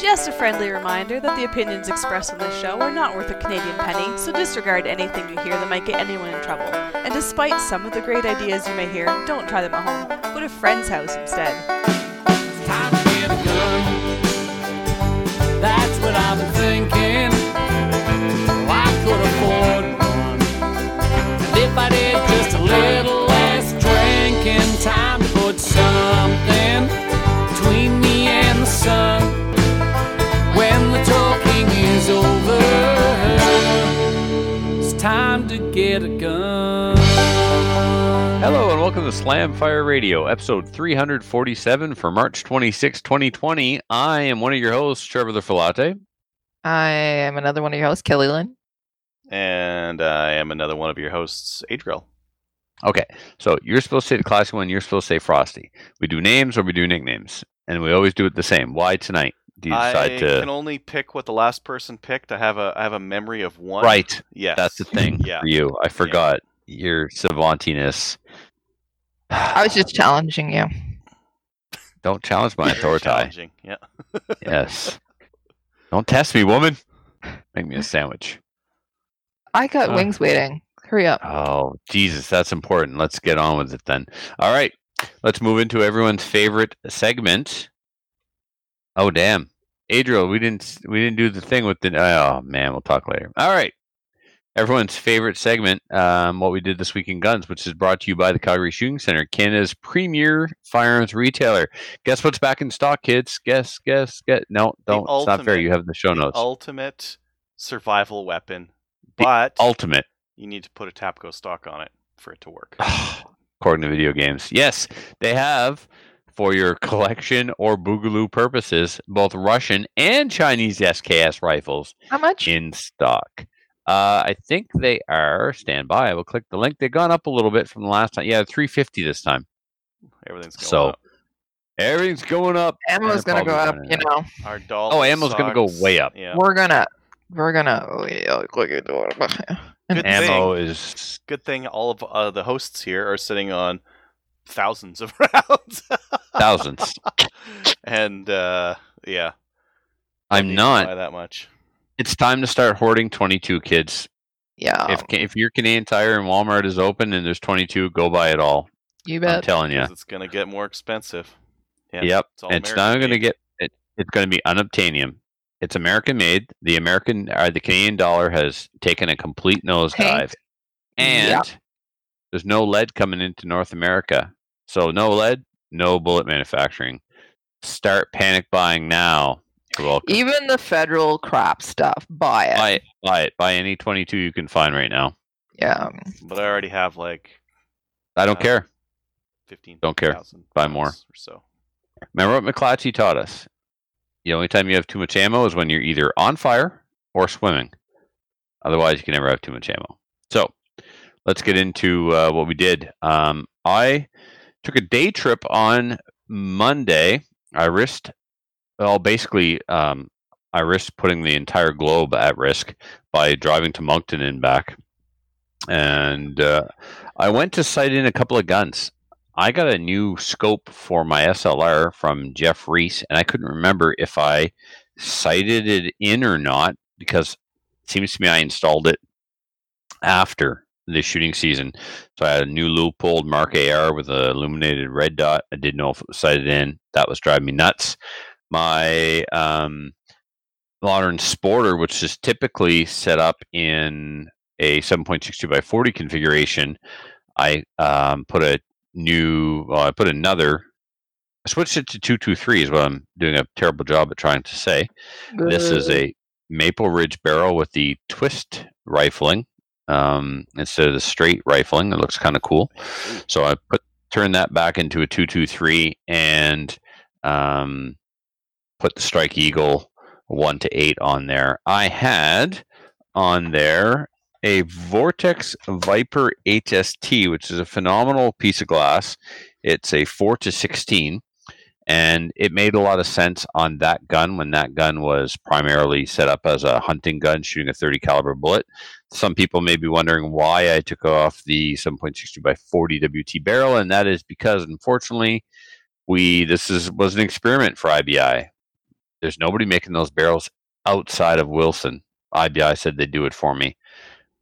Just a friendly reminder that the opinions expressed on this show are not worth a Canadian penny, so disregard anything you hear that might get anyone in trouble. And despite some of the great ideas you may hear, don't try them at home. Go to a friend's house instead. Get a gun. Hello and welcome to Slam Fire Radio, episode 347 for March 26, 2020. I am one of your hosts, Trevor the Filate. I am another one of your hosts, Kelly Lynn. And I am another one of your hosts, Adriel. Okay, so you're supposed to say the classic one, you're supposed to say Frosty. We do names or we do nicknames, and we always do it the same. Why tonight? Do you I decide to. can only pick what the last person picked. I have a I have a memory of one. Right, Yes. that's the thing Yeah. for you. I forgot your savantiness. I was just challenging you. Don't challenge my Very authority. challenging. Yeah. Yes. Don't test me, woman. Make me a sandwich. I got Uh. wings waiting. Hurry up. Oh, Jesus, that's important. Let's get on with it then. All right, let's move into everyone's favorite segment. Oh, damn, Adriel, we didn't we didn't do the thing with the. Oh man, we'll talk later. All right, everyone's favorite segment. Um, what we did this week in guns, which is brought to you by the Calgary Shooting Center, Canada's premier firearms retailer. Guess what's back in stock, kids? Guess, guess, guess. No, don't. It's not fair. You have the show The notes. ultimate survival weapon, The but Ultimate. you need to put a Tapco stock on it for it to work. according to video games. Yes, they have for your collection or boogaloo purposes both Russian and Chinese SKS rifles How much? in stock. Uh, I think they are stand by. I will click the link. They've gone up a little bit from the last time. Yeah, 350 this time. Everything's going So, up. Everything's going up. Ammo's and gonna go up, you know. Our doll. Oh, ammo's gonna go way up. Yeah. We're gonna we're gonna oh, yeah, look at it. Good Ammo thing. is Good thing all of uh, the hosts here are sitting on thousands of rounds. thousands. and uh, yeah, I'm not. that much. It's time to start hoarding 22 kids. Yeah. If if your Canadian Tire and Walmart is open and there's 22, go buy it all. you bet. I'm telling you, It's gonna get more expensive. Yeah, Yep. It's, all It's not American going to get. It, it's going to be unobtainium. It's American made. The American, uh, the Canadian dollar has taken a complete nosedive, Tanked. and Yep. There's no lead coming into North America. So no lead, no bullet manufacturing. Start panic buying now. Welcome. Even the federal crap stuff, buy it. buy it. Buy it. Buy any 22 you can find right now. Yeah. But I already have like I don't Uh, care. fifteen. Don't care. Buy more. or so. Remember what McClatchy taught us? The only time you have too much ammo is when you're either on fire or swimming. Otherwise, you can never have too much ammo. So, let's get into uh, what we did. Um, I took a day trip on Monday. I risked, well, basically, um, I risked putting the entire globe at risk by driving to Moncton and back. And uh, I went to sight in a couple of guns. I got a new scope for my SLR from Jeff Reese, and I couldn't remember if I sighted it in or not because it seems to me I installed it after the shooting season. So I had a new Leupold Mark AR with a illuminated red dot. I didn't know if it was sighted in. That was driving me nuts. My um, modern Sporter, which is typically set up in a 7.62 by 40 configuration, I um, put a new. Well, I put another. I switched it to two two three. Is what I'm doing a terrible job at trying to say. This is a Maple Ridge barrel with the twist rifling um, instead of the straight rifling. It looks kind of cool. So I put turned that back into a two two three and um, put the Strike Eagle one to eight on there. I had on there a Vortex Viper HST, which is a phenomenal piece of glass. It's a 4 to 16, and it made a lot of sense on that gun when that gun was primarily set up as a hunting gun shooting a 30 caliber bullet. Some people may be wondering why I took off the 7.62 by 40 WT barrel, and that is because unfortunately we this is was an experiment for IBI. There's nobody making those barrels outside of Wilson. IBI said they'd do it for me.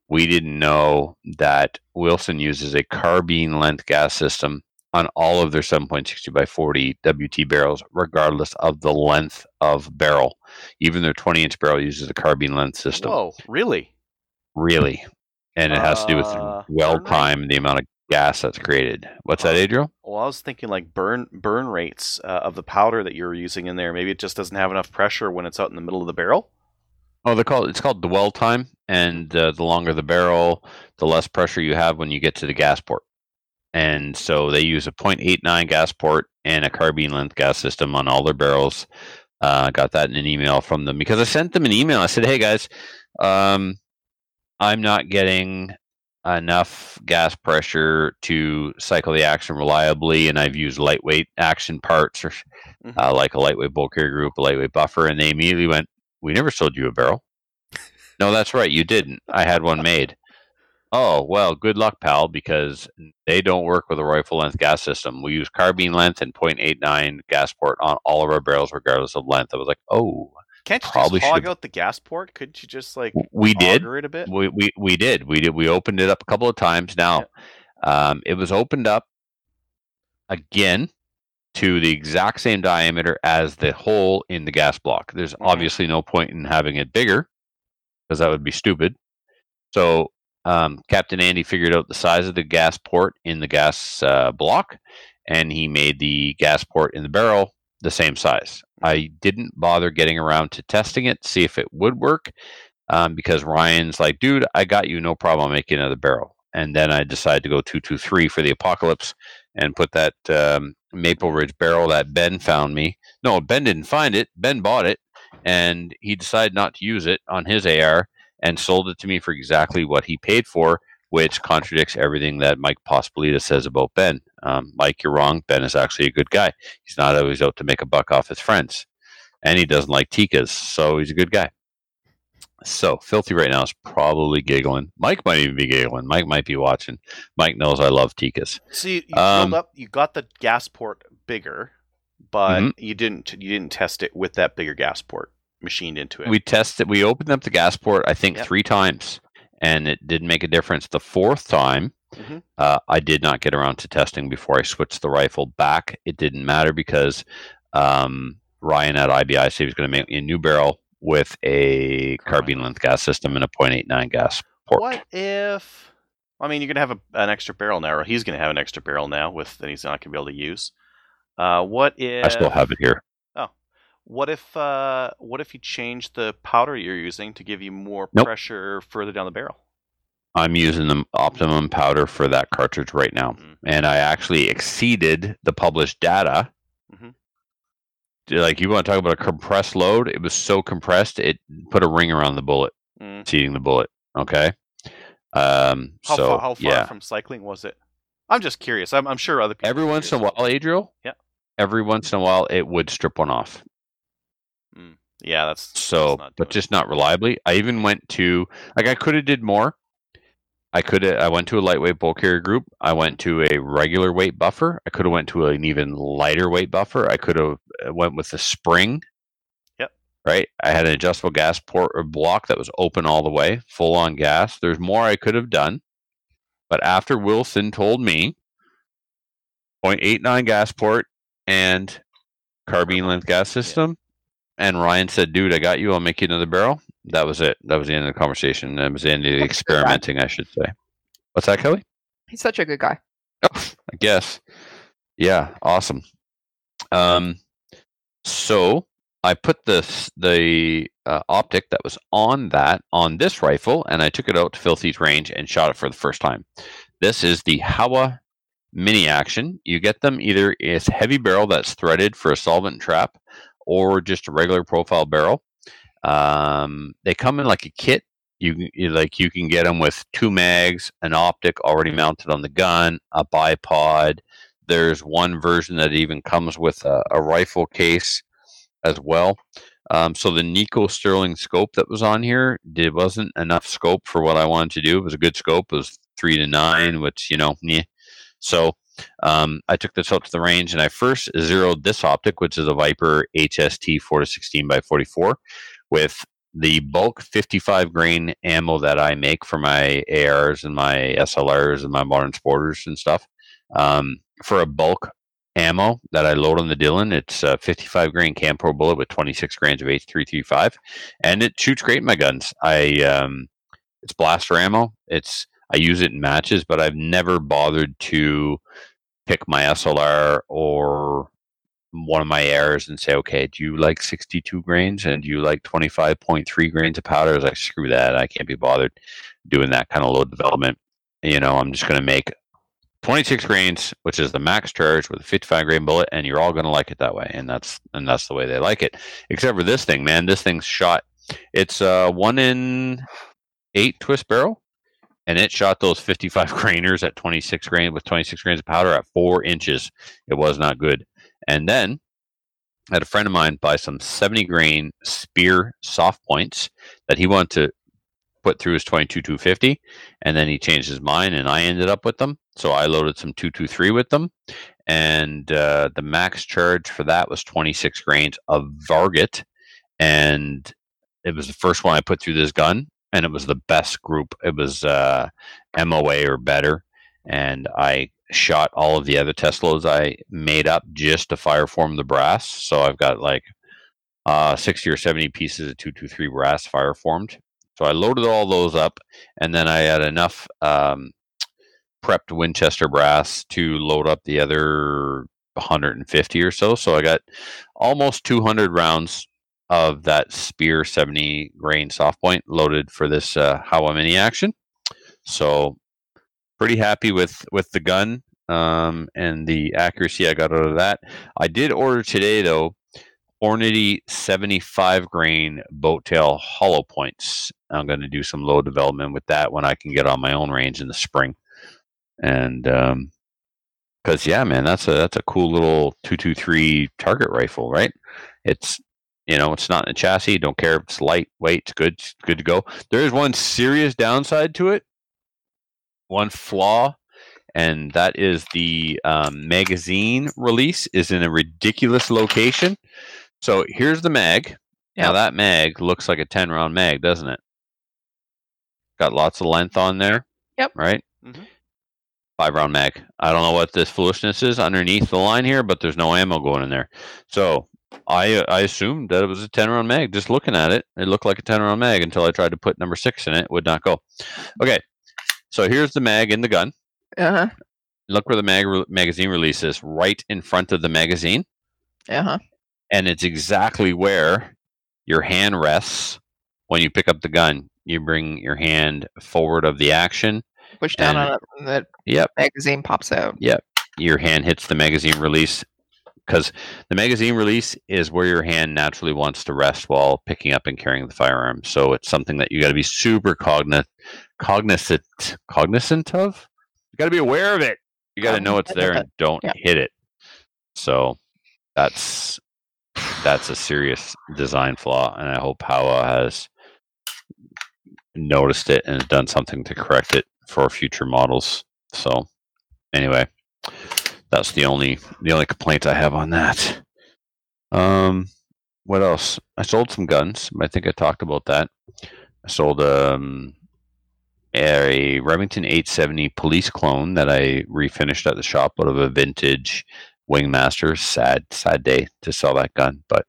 We didn't know that Wilson uses a carbine length gas system on all of their 7.60 by 40 WT barrels, regardless of the length of barrel. Even their 20 inch barrel uses a carbine length system. Whoa, really? Really. And it has to do with Uh, burn rate? time, the amount of gas that's created. What's that, Adriel? Well, I was thinking like burn burn rates uh, of the powder that you're using in there. Maybe it just doesn't have enough pressure when it's out in the middle of the barrel. Oh, they call it, it's called dwell time, and uh, the longer the barrel, the less pressure you have when you get to the gas port. And so they use a 0.89 gas port and a carbine length gas system on all their barrels. Uh, I got that in an email from them because I sent them an email. I said, "Hey guys, um, I'm not getting enough gas pressure to cycle the action reliably, and I've used lightweight action parts or Mhm. uh, like a lightweight bolt carrier group, a lightweight buffer." And they immediately went, "We never sold you a barrel." no, that's right, you didn't. I had one made. Oh well, good luck, pal, because they don't work with a rifle length gas system. We use carbine length and 0.89 gas port on all of our barrels, regardless of length. I was like, oh, Can't you Probably just hog out the gas port? Couldn't you just like we did. it a bit? We, we we did. We did. We opened it up a couple of times. Now, um, it was opened up again to the exact same diameter as the hole in the gas block. There's Mhm. obviously no point in having it bigger because that would be stupid. So um, Captain Andy figured out the size of the gas port in the gas uh, block, and he made the gas port in the barrel the same size. I didn't bother getting around to testing it, see if it would work, um, because Ryan's like, dude, I got you, no problem. I'll make you another barrel. And then I decided to go 223 for the apocalypse and put that um, Maple Ridge barrel that Ben found me. No, Ben didn't find it. Ben bought it, and he decided not to use it on his AR and sold it to me for exactly what he paid for, which contradicts everything that Mike Pospolita says about Ben. Um, Mike, you're wrong. Ben is actually a good guy. He's not always out to make a buck off his friends, and he doesn't like Tikkas, so he's a good guy. So filthy right now is probably giggling. Mike might even be giggling. Mike might be watching. Mike knows I love Tikkas. See, you, Um, up, you got the gas port bigger, but Mhm. you didn't you didn't test it with that bigger gas port machined into it. We tested. We opened up the gas port. I think Yep. three times, and it didn't make a difference. The fourth time, Mhm. uh, I did not get around to testing before I switched the rifle back. It didn't matter because um, Ryan at IBI said he was going to make me a new barrel with a carbine length gas system and a .89 gas port. What if? I mean, you're gonna have a, an extra barrel now, or he's gonna have an extra barrel now with that he's not gonna be able to use. Uh, what if? I still have it here. What if? Uh, what if you change the powder you're using to give you more Nope. pressure further down the barrel? I'm using the optimum powder for that cartridge right now. Mhm. and I actually exceeded the published data. Mhm. Like you want to talk about a compressed load? It was so compressed it put a ring around the bullet, Mm. exceeding the bullet. Okay. Um. How, so far, how far yeah, from cycling was it? I'm just curious. I'm, I'm sure other people. every once in a while, Adriel. Yeah. Every once in a while, it would strip one off. Yeah, that's So, that's but just not reliably. I even went to like I could have did more. I could have. I went to a lightweight bolt carrier group. I went to a regular weight buffer. I could have went to an even lighter weight buffer. I could have uh, went with a spring. Yep. Right. I had an adjustable gas port or block that was open all the way, full on gas. There's more I could have done, but after Wilson told me 0.89 gas port and carbine length gas system, and Ryan said, "Dude, I got you. I'll make you another barrel." That was it. That was the end of the conversation. That was the end of the That's a good guy. experimenting, I should say. What's that, Kelly? He's such a good guy. Oh, I guess. Yeah, awesome. Um, so I put the the uh, optic that was on that on this rifle, and I took it out to Filthy's range and shot it for the first time. This is the Howa Mini Action. You get them either as heavy barrel that's threaded for a solvent trap, or just a regular profile barrel. Um, they come in like a kit. You, you like you can get them with two mags, an optic already mounted on the gun, a bipod. There's one version that even comes with a, a rifle case as well. Um, so the Nikko Stirling scope that was on here did wasn't enough scope for what I wanted to do. It was a good scope. It was three to nine, which you know. So um, I took this out to the range and I first zeroed this optic, which is a Viper HST 4 to 16 by 44, with the bulk 55 grain ammo that I make for my ARs and my SLRs and my modern sporters and stuff. Um, for a bulk ammo that I load on the Dillon, it's a 55 grain Campro bullet with 26 grains of H335, and it shoots great in my guns. I um, it's blaster ammo. It's I use it in matches, but I've never bothered to pick my SLR or one of my ARs and say, okay, do you like 62 grains and do you like 25.3 grains of powder? I was like, screw that. I can't be bothered doing that kind of load development. You know, I'm just going to make 26 grains, which is the max charge with a 55 grain bullet, and you're all going to like it that way. And that's and that's the way they like it. Except for this thing, man. This thing's shot. It's uh, one in eight twist barrel, and it shot those 55 grainers at 26 grain with 26 grains of powder at four inches. It was not good. And then I had a friend of mine buy some 70 grain Speer soft points that he wanted to put through his 22 250 and then he changed his mind and I ended up with them. So I loaded some 223 with them and uh, the max charge for that was 26 grains of Varget and it was the first one I put through this gun and it was the best group. It was uh, MOA or better and I shot all of the other test loads I made up just to fire form the brass. So I've got like uh, 60 or 70 pieces of 223 brass fire formed. So I loaded all those up, and then I had enough um, prepped Winchester brass to load up the other 150 or so. So I got almost 200 rounds of that Speer 70 grain soft point loaded for this uh, Howa mini action. So pretty happy with with the gun um, and the accuracy I got out of that. I did order today though Hornady 75 grain boat tail hollow points. I'm going to do some low development with that when I can get on my own range in the spring. And um, because yeah, man, that's a that's a cool little two two three target rifle, right? It's you know, it's not in the chassis. Don't care if it's lightweight. It's good. It's good to go. There is one serious downside to it. One flaw and that is the um, magazine release is in a ridiculous location. So here's the mag. Now that mag looks like a 10 round mag, doesn't it? Got lots of length on there. Yep. Right? Mhm. Five round mag. I don't know what this foolishness is underneath the line here, but there's no ammo going in there. So I I assumed that it was a 10 round mag. Just looking at it, it looked like a 10 round mag until I tried to put number six in it. it would not go. Okay. So here's the mag in the gun Uh huh. look where the mag- magazine release is right in front of the magazine Uh huh. and it's exactly where your hand rests when you pick up the gun you bring your hand forward of the action Push down And- on it, and the yep magazine pops out. Yep. Your hand hits the magazine release because the magazine release is where your hand naturally wants to rest while picking up and carrying the firearm. So it's something that you got to be super cognizant cognizant cognizant of. You got to be aware of it. You got to know it's there and don't Yeah. hit it. So that's that's a serious design flaw and i hope Howa has noticed it and done something to correct it for future models. So anyway that's the only the only complaint i have on that um what else i sold some guns i think i talked about that i sold um a remington 870 police clone that i refinished at the shop out of a vintage wingmaster sad sad day to sell that gun but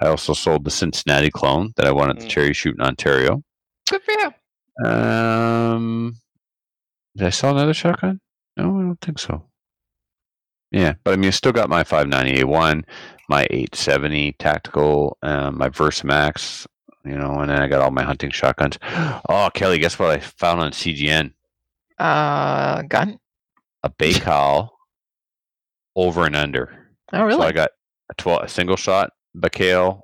i also sold the cincinnati clone that i won at the Mm. cherry shoot in ontario Good for you. um, did I sell another shotgun? No, I don't think so. Yeah, but I mean, I still got my 590A1, my 870 tactical, um, my Versamax, you know, and then I got all my hunting shotguns. Oh, Kelly, guess what I found on CGN? Uh, gun. A Baikal over and under. Oh, really? So I got a 12, a single shot Baikal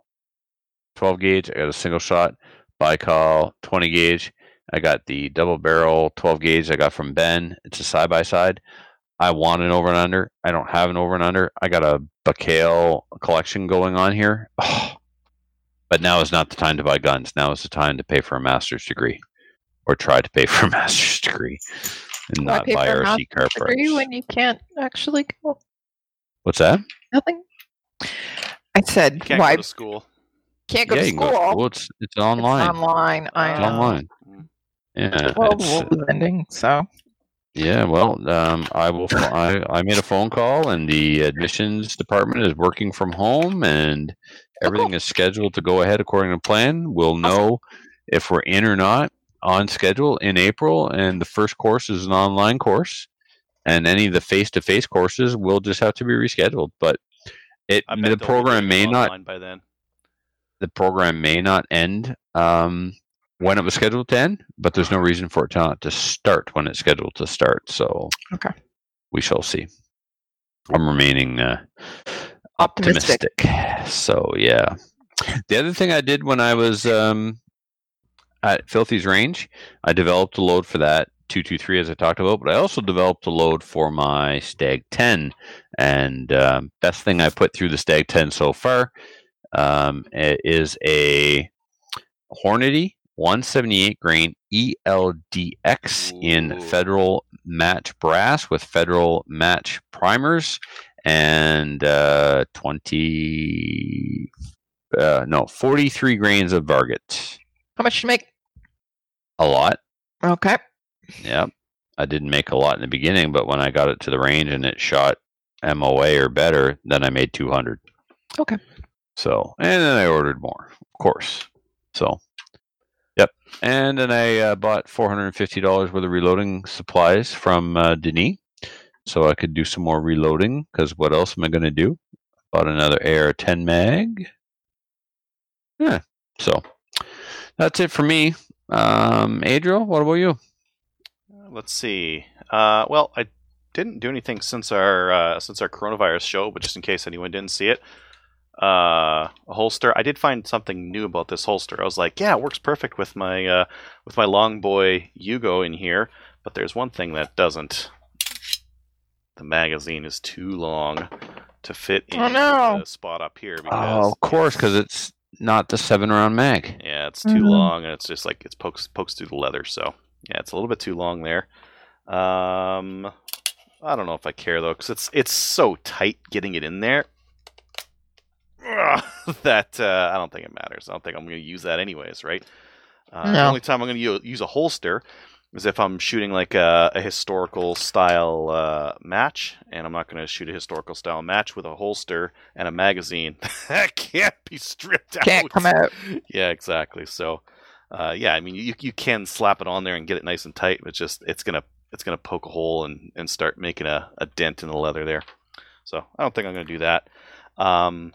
12 gauge. I got a single shot Baikal 20 gauge. I got the double barrel 12 gauge I got from Ben. It's a side by side. I want an over and under. I don't have an over and under. I got a Baikal collection going on here. But now is not the time to buy guns. Now is the time to pay for a master's degree or try to pay for a master's degree. and not buy a RC car For parts. when you can't actually go. What's that? Nothing. I said, You can't why go to school. can't go yeah, to you can go school? to school. It's it's It's online. online. I It's know. online. Mm. Yeah, Well, it's- we'll be ending, so Yeah, well, um, I will. I, I made a phone call, and the admissions department is working from home, and everything is scheduled to go ahead according to plan. We'll know if we're in or not on schedule in April, and the first course is an online course, and any of the face-to-face courses will just have to be rescheduled. But it the program may not by then. the program may not end um, when it was scheduled to end, but there's no reason for it to not to start when it's scheduled to start. So Okay. we shall see. I'm remaining uh, Optimistic. optimistic. So yeah. The other thing I did when I was um, at Filthy's Range, I developed a load for that 223 as I talked about, but I also developed a load for my Stag 10. And um, best thing I put through the Stag 10 so far um, is a Hornady 178 grain ELDX in federal match brass with federal match primers and uh, 20 uh, no 43 grains of Varget. how much did you make? A lot. Okay. Yep. I didn't make a lot in the beginning, but when I got it to the range and it shot MOA or better, then I made 200. Okay. So, and then I ordered more, of course. So, yep. And then I uh, bought $450 worth of reloading supplies from uh, Denis so I could do some more reloading because what else am I going to do? Bought another AR 10 mag. Yeah. So, that's it for me. Um, Adriel, what about you? Let's see. Uh, well, I didn't do anything since our uh, since our coronavirus show, but just in case anyone didn't see it, uh, a holster. I did find something new about this holster. I was like, yeah, it works perfect with my uh, with my long boy Yugo in here. But there's one thing that doesn't. The magazine is too long to fit in Oh, no. the spot up here. Oh, Because of course, because it's not the seven round mag. yeah, it's too Mhm. long, and it's just like it's pokes pokes through the leather. So yeah, it's a little bit too long there. Um, I don't know if I care though, because it's it's so tight getting it in there. That uh, I don't think it matters. I don't think I'm going to use that anyways, right? Uh, The only time I'm going to use a holster is if I'm shooting like a, a historical style uh, match, and I'm not going to shoot a historical style match with a holster and a magazine. that can't be stripped out. Can't come out. Yeah, exactly. So, uh, yeah, I mean, you you can slap it on there and get it nice and tight, but just it's gonna it's gonna poke a hole and, and start making a, a dent in the leather there. So I don't think I'm gonna do that. Um,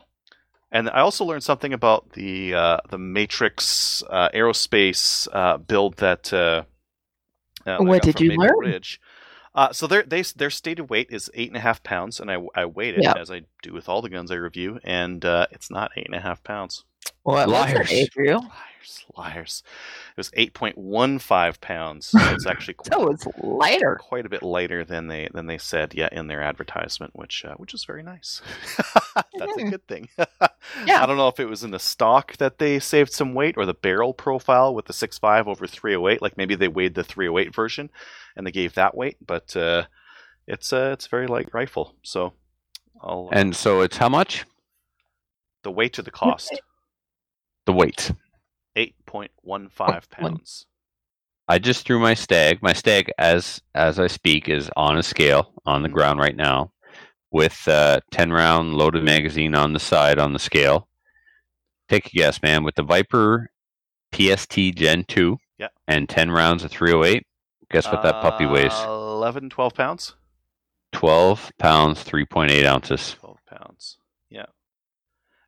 and I also learned something about the uh, the Matrix uh, aerospace uh, build that. Uh, uh, that What did you Maple learn? Ridge. Uh, so their they, their stated weight is eight and a half pounds, and I, I weighed it Yeah. as I do with all the guns I review, and uh, it's not eight and a half pounds. What was Liars. it, Adriel? Liars, liars. It was 8.15 pounds. So it's actually So quite, it's lighter. quite a bit lighter than they than they said, yeah, in their advertisement, which uh, which is very nice. That's a good thing. Yeah. I don't know if it was in the stock that they saved some weight or the barrel profile with the 6.5 over 308. Like maybe they weighed the 308 version and they gave that weight, but uh, it's uh, it's a very light rifle. So I'll, uh, And so it's how much? the weight to the cost, The weight. 8.15 pounds. I just threw my stag. My stag, as as I speak, is on a scale on the Mhm. ground right now, with uh, ten round loaded magazine on the side on the scale. Take a guess, man. With the Viper PST Gen two, Yeah. and ten rounds of three hundred eight. Guess what that puppy weighs? Uh, 11, 12 pounds? Twelve pounds, three point eight ounces. 12 pounds.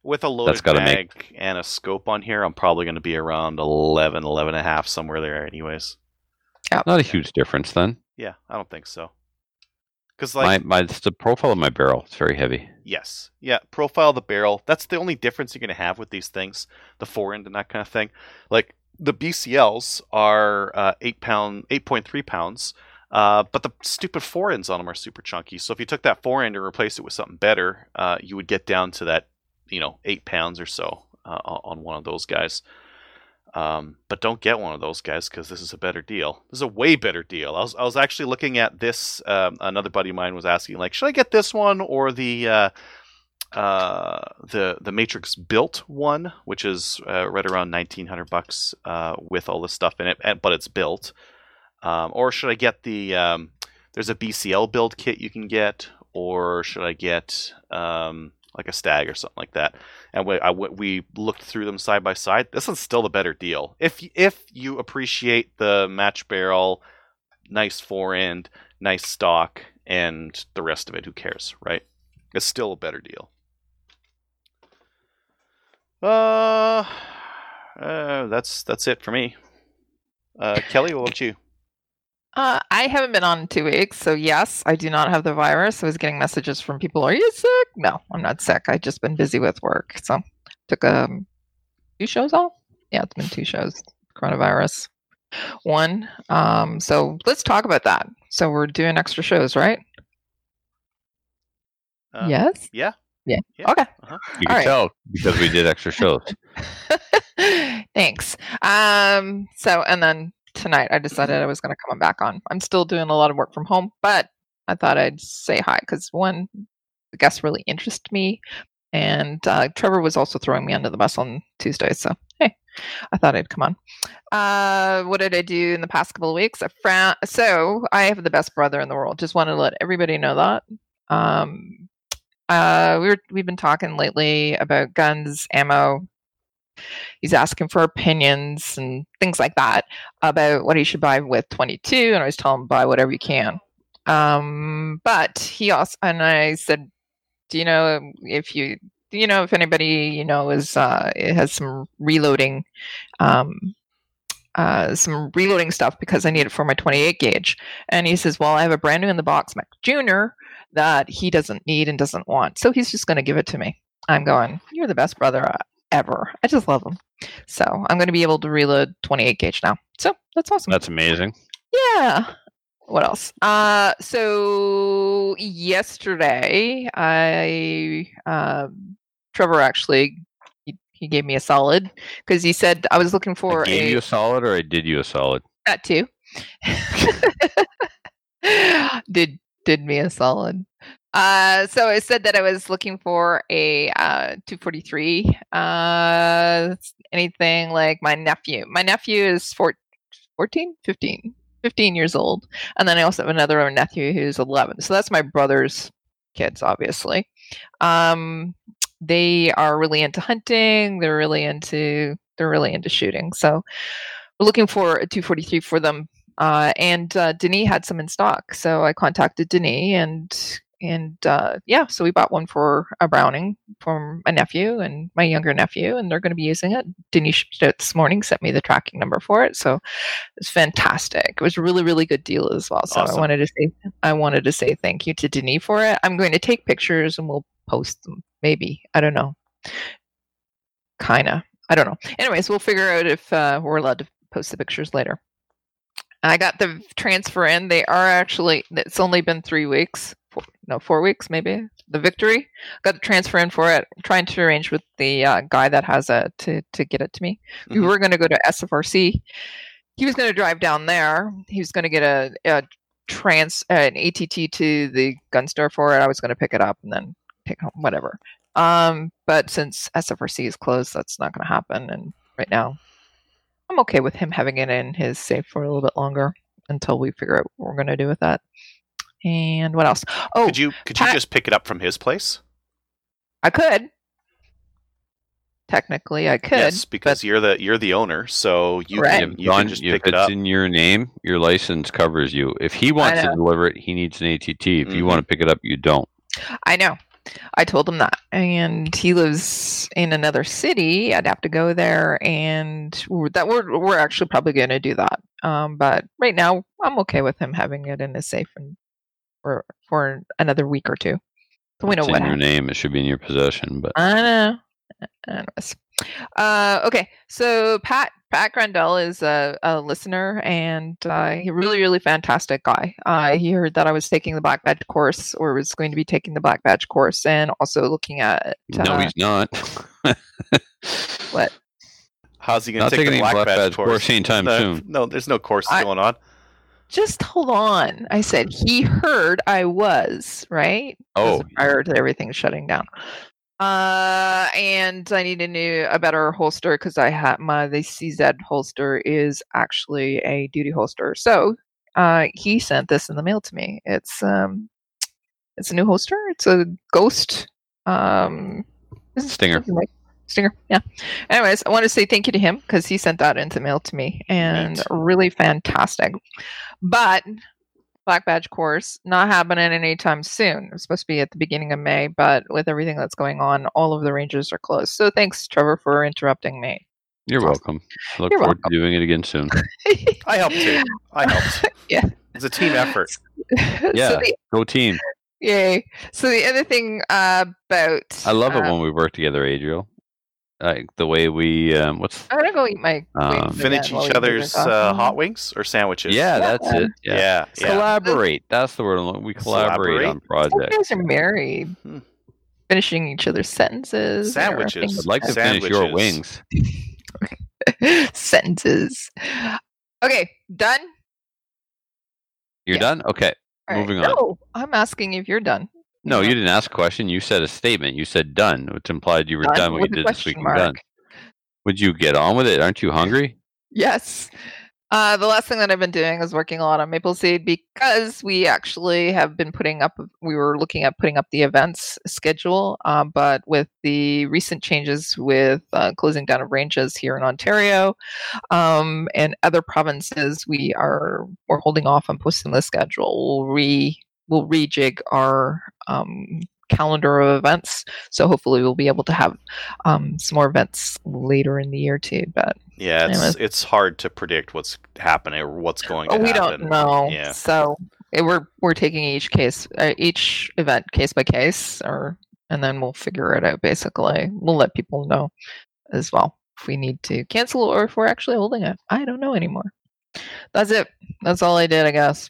Yeah. With a loaded gotta mag make- and a scope on here, I'm probably going to be around 11, 11 and a half, somewhere there, anyways. Not a huge difference then. Yeah, I don't think so. Because, like, my my it's the profile of my barrel. It's very heavy. yes. Yeah, profile the barrel. That's the only difference you're going to have with these things, the fore end and that kind of thing. Like, the BCLs are uh, 8 pound, 8.3 pounds. Uh, but the stupid fore ends on them are super chunky. So if you took that fore end and replaced it with something better, uh, you would get down to that, you know, eight pounds or so uh, on one of those guys. Um, but don't get one of those guys because this is a better deal. This is a way better deal. I was, I was actually looking at this. Um, another buddy of mine was asking, like, should I get this one or the uh, uh, the the Matrix built one, which is uh, right around nineteen hundred bucks uh, with all the stuff in it, but it's built. Um, or should I get the? Um, there's a BCL build kit you can get, or should I get um, like a stag or something like that? And we, I, we looked through them side by side. This one's still the better deal. If if you appreciate the match barrel, nice fore end, nice stock, and the rest of it, who cares, right? It's still a better deal. Uh, uh that's that's it for me. Uh, Kelly, what about you? Uh, I haven't been on in two weeks, so yes, I do not have the virus. I was getting messages from people, "Are you sick?" No, I'm not sick. I've just been busy with work, so took um two shows off. Yeah, it's been two shows. Coronavirus, one. Um, so let's talk about that. So we're doing extra shows, right? Uh, yes. Yeah. Yeah. Yeah. Okay. You All can right. tell because we did extra shows. Thanks. Um, so, and then tonight I decided I was going to come back on. I'm still doing a lot of work from home, but I thought I'd say hi because one, the guests really interest me. And uh, Trevor was also throwing me under the bus on Tuesday. So, hey, I thought I'd come on. Uh, what did I do in the past couple of weeks? I so I have the best brother in the world. Just want to let everybody know that. Um, uh, we were we've been talking lately about guns, ammo. He's asking for opinions and things like that about what he should buy with 22, and I was telling him buy whatever you can. Um, but he also and I said, do you know if you you know if anybody you know is uh has some reloading, um, uh, some reloading stuff because I need it for my 28 gauge. And he says, well, I have a brand new in the box MEC Junior that he doesn't need and doesn't want. So he's just going to give it to me. I'm going, you're the best brother uh, ever. I just love them. So I'm going to be able to reload 28 gauge now. So that's awesome. That's amazing. yeah. What else? Uh, so yesterday, I um, Trevor actually he, he gave me a solid because he said I was looking for I gave a you a solid or I did you a solid? that too. did did me a solid. Uh, so I said that I was looking for a uh, 243. Uh, anything like my nephew. My nephew is four, 14, 15, 15 years old. And then I also have another nephew who's 11. So that's my brother's kids, obviously. Um, they are really into hunting. They're really into they're really into shooting. So we're looking for a 243 for them uh, and uh, Denis had some in stock, so I contacted Denis, and and uh, yeah, so we bought one for a Browning for my nephew and my younger nephew, and they're going to be using it. Denise shipped it this morning, sent me the tracking number for it, so it's fantastic. It was a really really good deal as well. So Awesome. I wanted to say I wanted to say thank you to Denise for it. I'm going to take pictures and we'll post them. Maybe I don't know. Kinda. I don't know. Anyways, we'll figure out if uh, we're allowed to post the pictures later. I got the transfer in. They are actually. It's only been three weeks. No, four weeks maybe. The victory got the transfer in for it. I'm trying to arrange with the uh, guy that has it to to get it to me. We Mhm. were going to go to SFRC. He was going to drive down there. He was going to get a, a trans an ATT to the gun store for it. I was going to pick it up and then take home whatever. Um, but since SFRC is closed, that's not going to happen. And right now, I'm okay with him having it in his safe for a little bit longer until we figure out what we're going to do with that. And what else? Oh, Could you could you Pat- just pick it up from his place? I could. Technically, I could. yes, because you're the you're the owner, so you Right. can you John, can just if pick it up. it's up. in your name, your license covers you. If he wants to deliver it, he needs an ATT. If you Mhm. want to pick it up, you don't. I know. I told him that. And he lives in another city. I'd have to go there and that we're we're actually probably going to do that. Um, but right now I'm okay with him having it in a safe and for for another week or two. So we know it's what in your name. It should be in your possession. But I know. Anyways. Uh, okay, so Pat Pat Grandel is a, a listener and uh, he really really fantastic guy. Uh, he heard that I was taking the black badge course or was going to be taking the black badge course and also looking at no, uh, he's not. What? How's he going to take taking the any black, badge, badge course anytime no, soon. No, there's no course I- going on. Just hold on. I said he heard I was right. Oh, prior to everything shutting down. Uh, and I need a new, a better holster because I had my the CZ holster is actually a duty holster. So, uh, he sent this in the mail to me. It's um, it's a new holster. It's a Ghost um, Stinger. Stinger, yeah. Anyways, I want to say thank you to him because he sent that into the mail to me and really fantastic. But Black Badge course not happening anytime soon. It's supposed to be at the beginning of May, but with everything that's going on, all of the ranges are closed. So thanks, Trevor, for interrupting me. you're Awesome. welcome. Look You're forward to doing it again soon. I helped too. I helped. Yeah. It's a team effort. Yeah. so the, Go team. yay. So the other thing uh, about I love it uh, when we work together, Adriel. Like the way we, um, what's I'm gonna go eat my Um, Finish each you guys are other's uh, hot wings or sandwiches. yeah, Yeah. that's it. Yeah. yeah, yeah. Collaborate. That's the word. We collaborate, Collaborate. on projects. You guys are married. Hmm. Finishing each other's sentences. or Sandwiches. I'd like to finish your wings. sentences. Okay, done. You're Yeah. done? Okay. All right. Moving on. No, I'm asking if you're done. No, you didn't ask a question. You said a statement. You said done, which implied you were Done done what you did this week done. Would you get on with it? Aren't you hungry? Yes. Uh, the last thing that I've been doing is working a lot on Maple Seed because we actually have been putting up, we were looking at putting up the events schedule, uh, but with the recent changes with uh, closing down of ranges here in Ontario um, and other provinces, we are we're holding off on posting the schedule. We'll re we'll rejig our um, calendar of events, so hopefully we'll be able to have um, some more events later in the year too. But Yeah, it's Anyways. it's hard to predict what's happening or what's going to Oh, we happen. don't know. Yeah. So eh, we're we're taking each case, uh, each event case by case, or and then we'll figure it out. Basically, we'll let people know as well if we need to cancel or if we're actually holding it. I don't know anymore. That's it. That's all I did, I guess.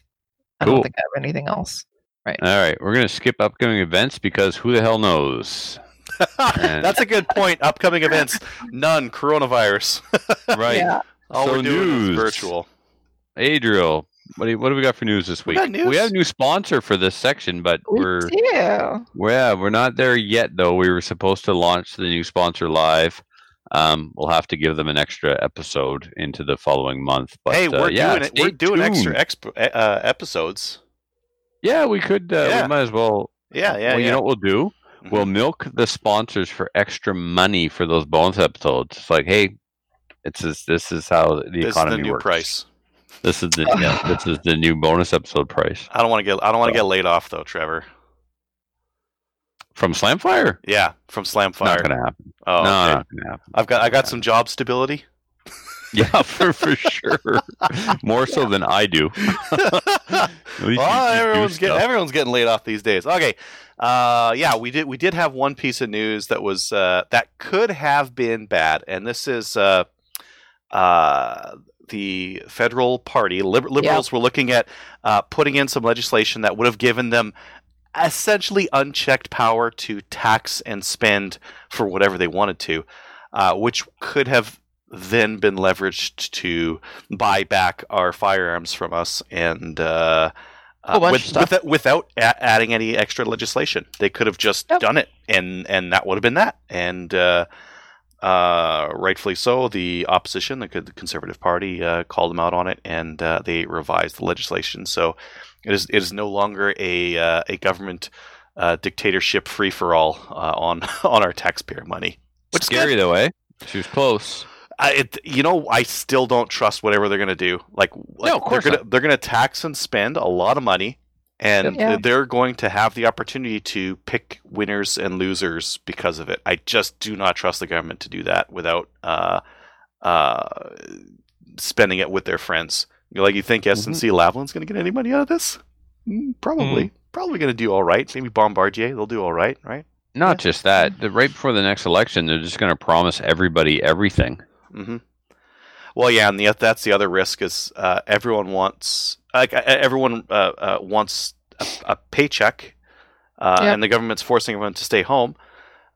I Cool. don't think I have anything else. Right. All right. We're going to skip upcoming events because who the hell knows? And- That's a good point. Upcoming events, none. Coronavirus. Right. Yeah. All So we're doing news. is virtual. Adriel, what do, you- what do we got for news this week? got news. We have a new sponsor for this section, but We we're do. Well, yeah, we're not there yet, though. We were supposed to launch the new sponsor live. Um, we'll have to give them an extra episode into the following month. But hey, uh, we're yeah, doing it. We're doing extra exp- uh, episodes. Yeah, we could. Uh, Yeah. We might as well. Yeah, yeah, well, yeah. you know what we'll do? Mhm. We'll milk the sponsors for extra money for those bonus episodes. It's like, hey, it's this. This is how the this is economy the new works. price. This is the yeah, this is the new bonus episode price I don't want to get. I don't want to get laid off though, Trevor. From Slamfire. Yeah, from Slamfire. Not gonna happen. Oh, no, okay. not gonna happen. I've got. I got some job stability. Yeah, for for sure. More so than I do. At least you- you well, do everyone's getting everyone's getting laid off these days. Okay, uh, yeah, we did we did have one piece of news that was uh, that could have been bad, and this is uh, uh, the federal party liber- liberals were looking at uh, putting in some legislation that would have given them essentially unchecked power to tax and spend for whatever they wanted to, uh, which could have then been leveraged to buy back our firearms from us and uh, Whole bunch with, with- without a- adding any extra legislation. They could have just Yep. done it, and and that would have been that. And uh, rightfully so, the opposition, the, the Conservative Party, uh, called them out on it, and uh, they revised the legislation. So it is it is no longer a uh, a government uh, dictatorship free for all uh, on on our taxpayer money. Which Scary good. though, eh? She was close. I, it, you know, I still don't trust whatever they're going to do. Like, like of course they're going to they're going to tax and spend a lot of money, and Yeah. they're going to have the opportunity to pick winners and losers because of it. I just do not trust the government to do that without uh, uh, spending it with their friends. You like you think Mm-hmm. SNC Lavalin's going to get any money out of this? Mm, probably, probably going to do all right. Maybe Bombardier, they'll do all right, right? Not just that. The, right before the next election, they're just going to promise everybody everything. hmm Well, yeah, and the, that's the other risk is uh, everyone wants like everyone uh, uh, wants a, a paycheck, uh, Yep. and the government's forcing everyone to stay home.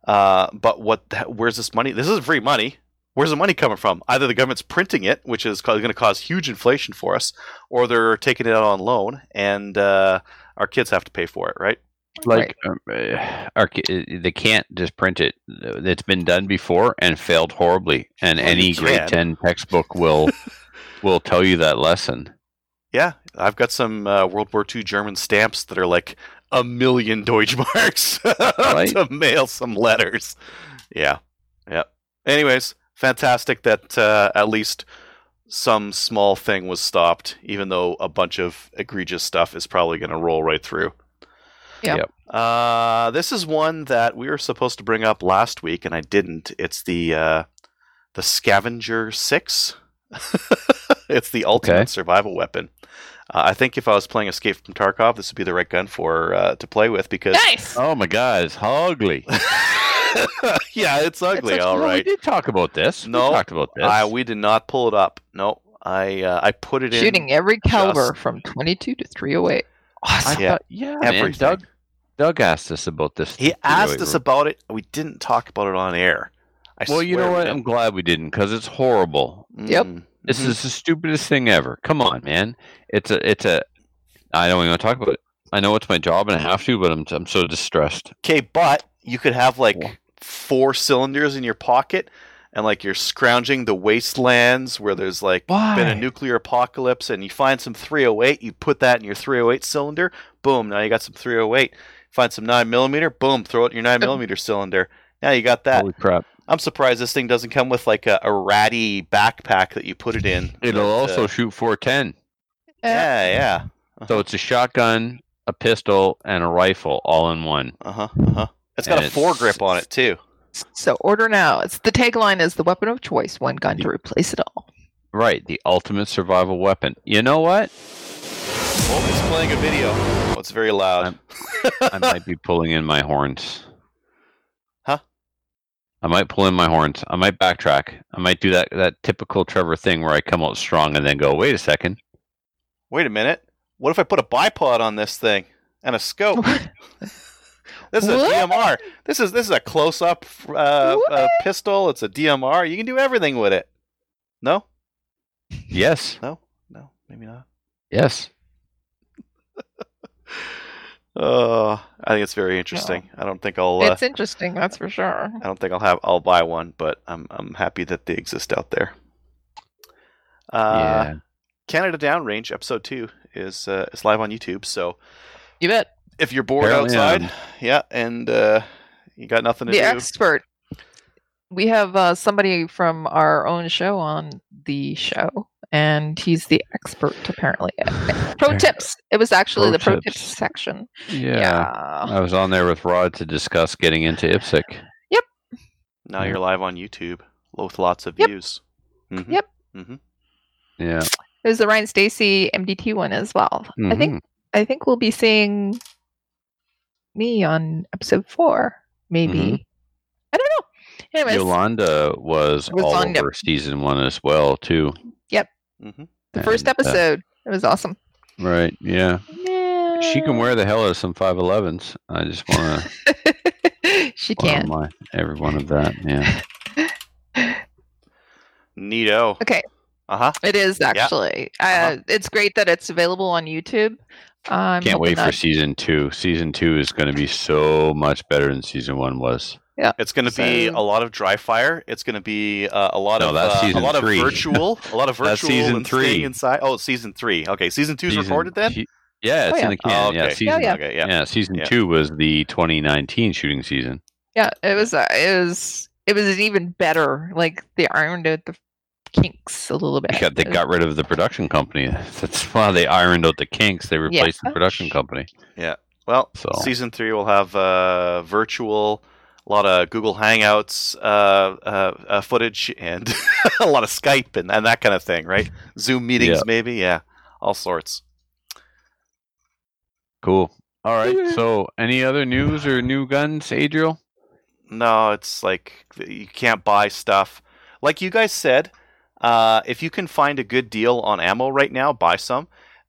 Uh, but what? the- Where's this money? This isn't free money. where's the money coming from? Either the government's printing it, which is going to cause huge inflation for us, or they're taking it out on loan, and uh, our kids have to pay for it, right? like um, uh, our, ki- uh, they can't just print it. It's been done before and failed horribly, and Well, any grade ten textbook will will tell you that lesson. Yeah, I've got some uh, World War II German stamps that are like a million Deutschmarks Right. to mail some letters. Yeah, yeah. Anyways, fantastic that uh, at least some small thing was stopped, even though a bunch of egregious stuff is probably going to roll right through. Yeah. Yep. Uh, this is one that we were supposed to bring up last week, and I didn't. It's the uh, the Scavenger Six. it's the ultimate Okay. survival weapon. Uh, I think if I was playing Escape from Tarkov, this would be the right gun for uh, to play with because Nice. Oh my God, it's ugly. yeah, it's ugly. It's all actually- right. we did talk about this. No, we talked about this. I, we did not pull it up. No, I uh, I put it in. Shooting every caliber just- from 22 to 308. I Awesome. Yeah. thought- yeah, man, Everything. Doug, Doug asked us about this. He asked us about it. We didn't talk about it on air. I Well, you know what? I'm glad we didn't because it's horrible. Yep. Mm, This mhm. is the stupidest thing ever. Come on, man. It's a, it's a. I don't even want to talk about it. I know it's my job and I have to, but I'm, I'm so distressed. Okay, but you could have Yeah. like four cylinders in your pocket, and like you're scrounging the wastelands where there's like Why? been a nuclear apocalypse, and you find some 308. You put that in your 308 cylinder. Boom! Now you got some 308. Find some nine millimeter. Boom! Throw it in your nine millimeter cylinder. Now you got that. Holy crap! I'm surprised this thing doesn't come with like a, a ratty backpack that you put it in. It'll that, also uh, shoot 410. yeah, yeah. So it's a shotgun, a pistol, and a rifle all in one. Uh huh. Uh huh. It's got And a it's- foregrip on it too. So order now. It's the tagline is the weapon of choice, one gun to replace it all. Right, the ultimate survival weapon. You know what? Oh, it's playing a video. Oh, it's very loud. I might be pulling in my horns. Huh? I might pull in my horns. I might backtrack. I might do that that typical Trevor thing where I come out strong and then go, wait a second. Wait a minute. What if I put a bipod on this thing and a scope? This is a DMR. This is this is a close up uh, uh, pistol. It's a DMR. You can do everything with it. No, Yes, no, no. Maybe not. yes. Uh, I think it's very interesting. I don't think I'll. Uh, it's interesting, that's for sure. I don't think I'll have. I'll buy one, but I'm I'm happy that they exist out there. Uh, yeah. Canada Downrange episode two is uh, is live on YouTube. So You bet. if you're bored Apparently outside, I'm- yeah, and uh, you got nothing to The do, The expert. We have uh, somebody from our own show on the show, and he's the expert apparently. pro tips. It was actually Pro the pro tips. tips section. yeah. Yeah. I was on there with Rod to discuss getting into IPSC. Yep. Now you're live on YouTube with lots of Yep. views. Mhm. Yep. hmm Yeah. It was the Ryan Steacy MDT one as well. I think Mhm. I think we'll be seeing me on episode four, maybe. Mhm. I don't know. Anyways, Yolanda was all Yolanda. over season one as well, too. Hmm the first and, uh, episode. it was awesome. Right. Yeah. Yeah. She can wear the hell out of some 5.11s. I just want to she can. my every one of that. Yeah. Neato. Okay. Uh huh. It is actually. Uh, Uh-huh. It's great that it's available on YouTube. I'm Can't hoping wait for season two. Season two is going to be so much better than season one was. It's going to be a lot of dry fire. It's going to be uh, a lot No, of that's uh, a lot three. of virtual, a lot of virtual That's season and staying three. inside. Oh, season three. Okay, season two's Season- recorded then. she- yeah, it's Oh, in the can. Oh, Yeah, okay. season. yeah. Okay, Yeah, yeah. season Yeah. two was the 2019 shooting season. Yeah, it was. Uh, it was. It was even better. Like they ironed out the kinks a little bit. They got, they got rid of the production company. That's why they ironed out the kinks. They replaced the production company. Yeah. Well, So- season three will have uh, virtual, a lot of Google Hangouts uh, uh, uh, footage, and a lot of Skype and, and that kind of thing, right? Zoom meetings, Yeah. maybe, yeah, all sorts. Cool. All right. So, any other news or new guns, Adriel? No, it's like you can't buy stuff. Like you guys said, uh, if you can find a good deal on ammo right now, buy some.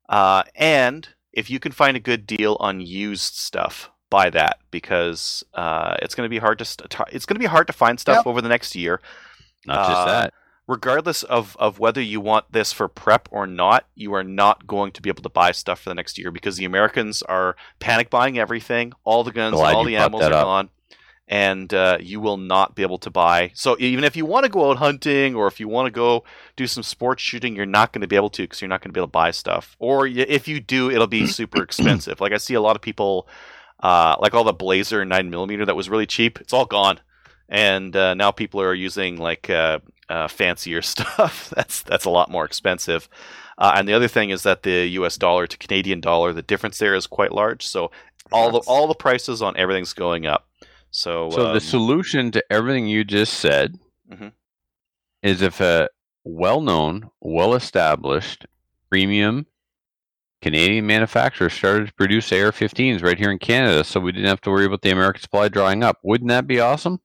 Uh, and if you can find a good deal on used stuff, buy that because uh, it's going to be hard to st- it's going to be hard to find stuff Yep. over the next year. Not just Uh, that. regardless of, of whether you want this for prep or not, you are not going to be able to buy stuff for the next year because the Americans are panic buying everything. All the guns, Glad all the brought animals are up. gone, and uh, you will not be able to buy. So even if you want to go out hunting or if you want to go do some sports shooting, you're not going to be able to because you're not going to be able to buy stuff. Or if you do, it'll be super expensive. Like I see a lot of people, uh, like all the Blazer nine millimeter that was really cheap. It's all gone. And uh, now people are using like uh, uh, fancier stuff. that's that's a lot more expensive. Uh, and the other thing is that the U.S. dollar to Canadian dollar, the difference there is quite large. So all the all the prices on everything's going up. So So um, the solution to everything you just said Mhm. is if a well-known, well-established, premium Canadian manufacturers started to produce AR-15s right here in Canada, so we didn't have to worry about the American supply drying up. Wouldn't that be awesome?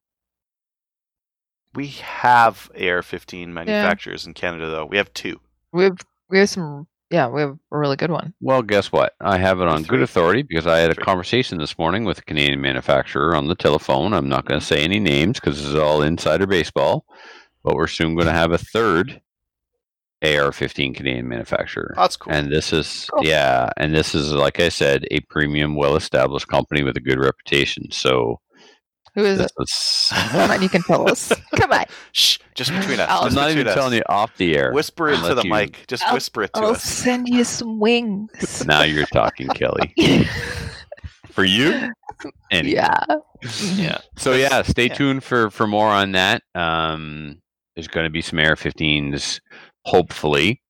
we have AR-15 manufacturers in Canada, though. We have two. We have we have some. Yeah, we have a really good one. Well, guess what? I have it on Three. good authority because I had a Three. conversation this morning with a Canadian manufacturer on the telephone. I'm not going to mm-hmm. say any names because this is all insider baseball, but we're soon going to have a third AR-15 Canadian manufacturer. That's cool. And this is Cool. yeah, and this is like I said, a premium, well-established company with a good reputation. So Who is this it? is, Come on, you can tell us. Come on. Shh, just between us. I'll- I'm not even us. telling you off the air. Whisper it to the you- mic. Just I'll- whisper it to I'll us. send you some wings. Now you're talking, Kelly. For you, anyway. yeah. Yeah. So yeah, stay Yeah. tuned for for more on that. Um, there's going to be some AR-15s, hopefully.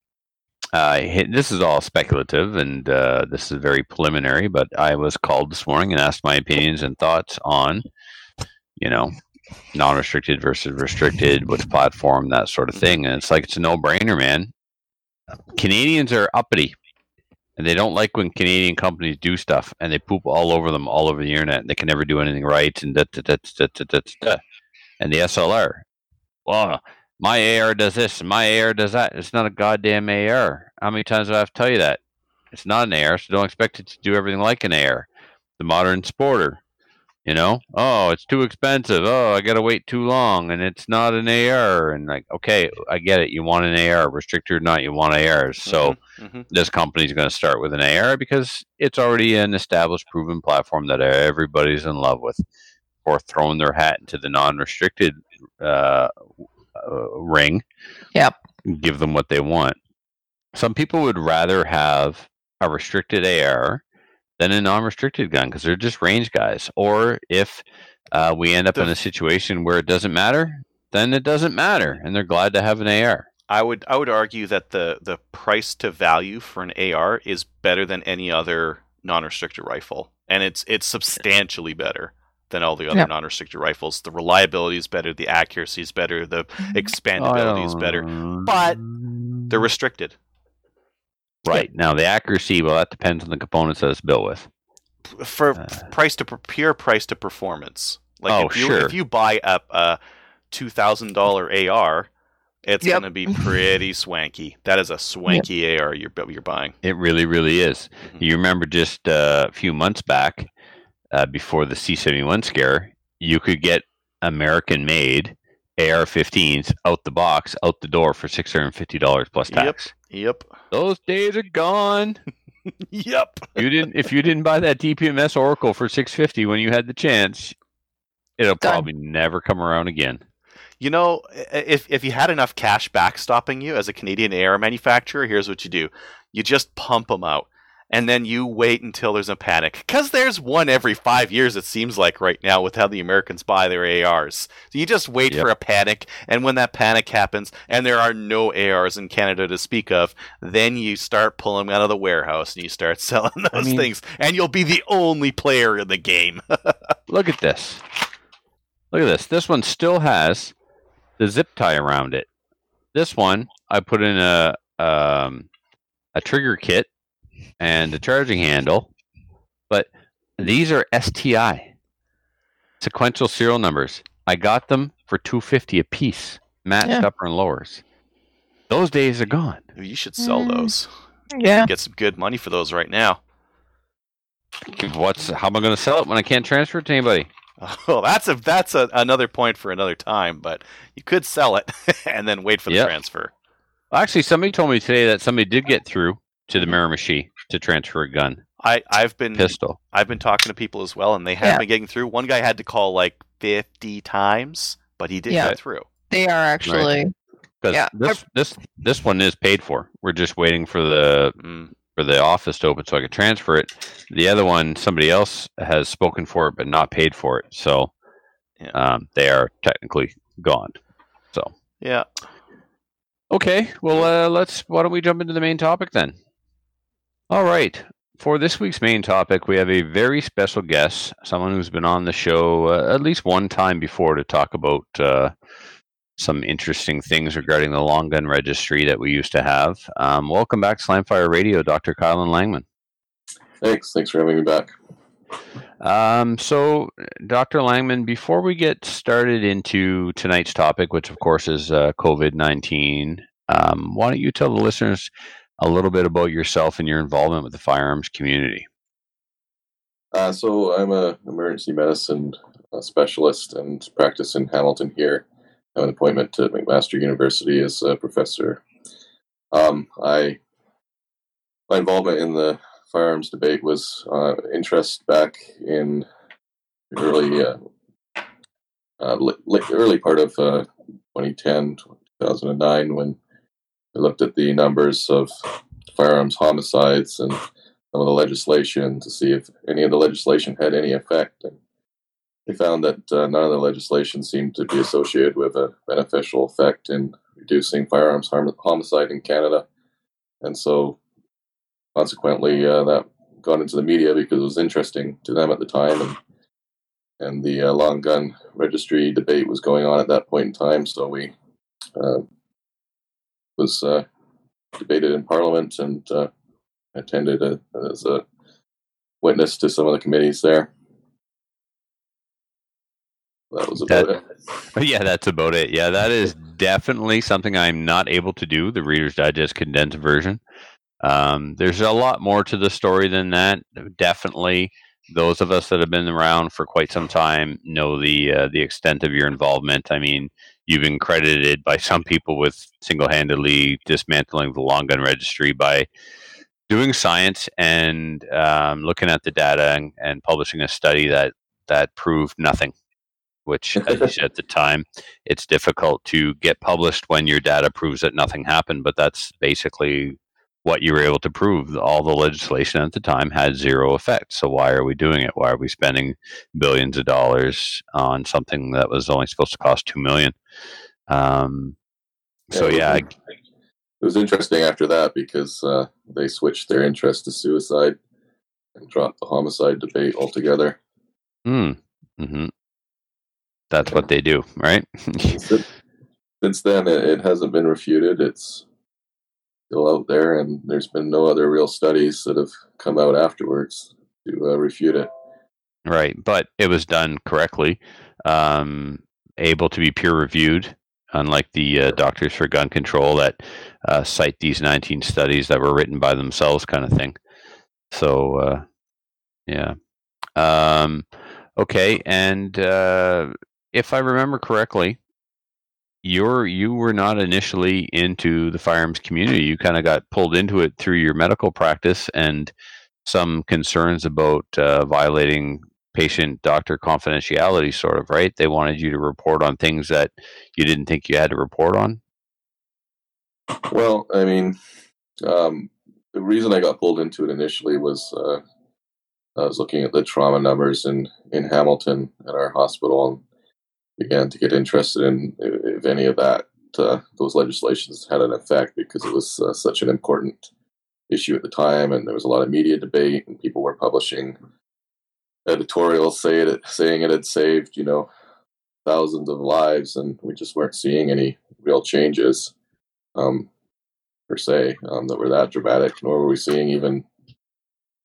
Uh, this is all speculative, and uh, this is very preliminary. But I was called this morning and asked my opinions and thoughts on, you know, non-restricted versus restricted, which platform, that sort of thing. And it's like it's a no-brainer, man. Canadians are uppity, and they don't like when Canadian companies do stuff, and they poop all over them, all over the internet. And they can never do anything right, and da, da, da, da, da, da, da. and the SLR. Well, my AR does this, my AR does that. It's not a goddamn AR. How many times do I have to tell you that? It's not an AR, so don't expect it to do everything like an AR. The modern sporter, you know, oh, it's too expensive. Oh, I got to wait too long, and it's not an AR. And like, okay, I get it. You want an AR, restricted or not, you want ARs. So Mhm. this company's going to start with an AR because it's already an established, proven platform that everybody's in love with, or throwing their hat into the non-restricted uh, uh, ring. Yep. Give them what they want. Some people would rather have a restricted AR than a non-restricted gun because they're just range guys. Or if uh, we end up The- in a situation where it doesn't matter, then it doesn't matter, and they're glad to have an AR. I would I would argue that the the price to value for an AR is better than any other non-restricted rifle, and it's it's substantially better than all the other Yep. non-restricted rifles. The reliability is better, the accuracy is better, the expandability is better. but They're restricted. Right. Now, the accuracy, well, that depends on the components that it's built with. for Uh. price to pure price to performance. Like Oh, if you sure. if you buy a, a two thousand dollar AR, it's Yep. gonna be pretty swanky. That is a swanky AR you're you're buying. It really, really is. Mhm. You remember just uh, a few months back, uh, before the C 71 scare, you could get American made AR 15s out the box, out the door for $650 plus tax. Yep. Those days are gone. Yep. You didn't if you didn't buy that DPMS Oracle for 650 when you had the chance, it'll Done. probably never come around again. You know, if if you had enough cash backstopping you as a Canadian AR manufacturer, here's what you do: you just pump them out, and then you wait until there's a panic. Because there's one every five years, it seems like right now, with how the Americans buy their ARs. So you just wait Yep. for a panic, and when that panic happens, and there are no ARs in Canada to speak of, then you start pulling them out of the warehouse and you start selling those mean- things, and you'll be the only player in the game. Look at this. Look at this. This one still has the zip tie around it. This one I put in a um, a trigger kit and a charging handle, but these are STI sequential serial numbers. I got them for two fifty a piece, matched Yeah. upper and lowers. Those days are gone. you should sell Mm. those. Yeah. Get some good money for those right now. What's how am I going to sell it when I can't transfer it to anybody? Well, that's a that's a, another point for another time. But you could sell it and then wait for the Yep. transfer. Actually, somebody told me today that somebody did get through to the Miramichi to transfer a gun I I've been pistol. I've been talking to people as well, and they have Yeah. been getting through. One guy had to call like fifty times, but he did Yeah. get through. They are actually. Because Yeah, this this this one is paid for. We're just waiting for the Mm. for the office to open so I can transfer it. The other one, somebody else has spoken for it but not paid for it, so Yeah. um, they are technically gone. So yeah. Okay, well, uh, let's. Why don't we jump into the main topic then? All right. For this week's main topic, we have a very special guest, someone who's been on the show uh, at least one time before to talk about uh, some interesting things regarding the long gun registry that we used to have. Um, welcome back, Slamfire Radio, Dr. Caillin Langmann. Thanks. Thanks for having me back. Um, so, Dr. Langmann, before we get started into tonight's topic, which of course is uh, COVID 19, um, why don't you tell the listeners a little bit about yourself and your involvement with the firearms community? Uh, so I'm a emergency medicine uh, specialist and practice in Hamilton here. I have an appointment at McMaster University as a professor. Um, I my involvement in the firearms debate was uh, interest back in early uh, uh, li- early part of uh, 2010 2009 when I looked at the numbers of firearms homicides and some of the legislation to see if any of the legislation had any effect. And they found that uh, none of the legislation seemed to be associated with a beneficial effect in reducing firearms harm- homicide in Canada. And so, consequently, uh, that got into the media because it was interesting to them at the time. And, and the uh, long gun registry debate was going on at that point in time. So we uh, was uh, debated in Parliament and uh, attended a, as a witness to some of the committees there. That was about That- it. yeah, that's about it. Yeah, that is definitely something I'm not able to do, the Reader's Digest condensed version. Um, there's a lot more to the story than that. Definitely, those of us that have been around for quite some time know the uh, the extent of your involvement. I mean, you've been credited by some people with single-handedly dismantling the long gun registry by doing science and um, looking at the data and, and publishing a study that that proved nothing. Which, as you said at the time, it's difficult to get published when your data proves that nothing happened. But that's basically what you were able to prove. All the legislation at the time had zero effect. So why are we doing it? Why are we spending billions of dollars on something that was only supposed to cost two million? Um, so it yeah, it was interesting after that because uh, they switched their interest to suicide and dropped the homicide debate altogether. hmm, hmm that's what they do, right? Since then, it hasn't been refuted. It's still out there, and there's been no other real studies that have come out afterwards to uh, refute it. Right, but it was done correctly, um, able to be peer reviewed, unlike the uh, Doctors for Gun Control that uh, cite these 19 studies that were written by themselves, kind of thing. So, uh, yeah. Um, okay, and uh, if I remember correctly, you're you were not initially into the firearms community. You kind of got pulled into it through your medical practice and some concerns about uh, violating patient doctor confidentiality, sort of, right? They wanted you to report on things that you didn't think you had to report on. Well, I mean, um, the reason I got pulled into it initially was uh, I was looking at the trauma numbers in, in Hamilton at our hospital began to get interested in if any of that, uh, those legislations had an effect because it was uh, such an important issue at the time and there was a lot of media debate and people were publishing editorials say it, saying it had saved, you know, thousands of lives and we just weren't seeing any real changes um, per se um, that were that dramatic, nor were we seeing even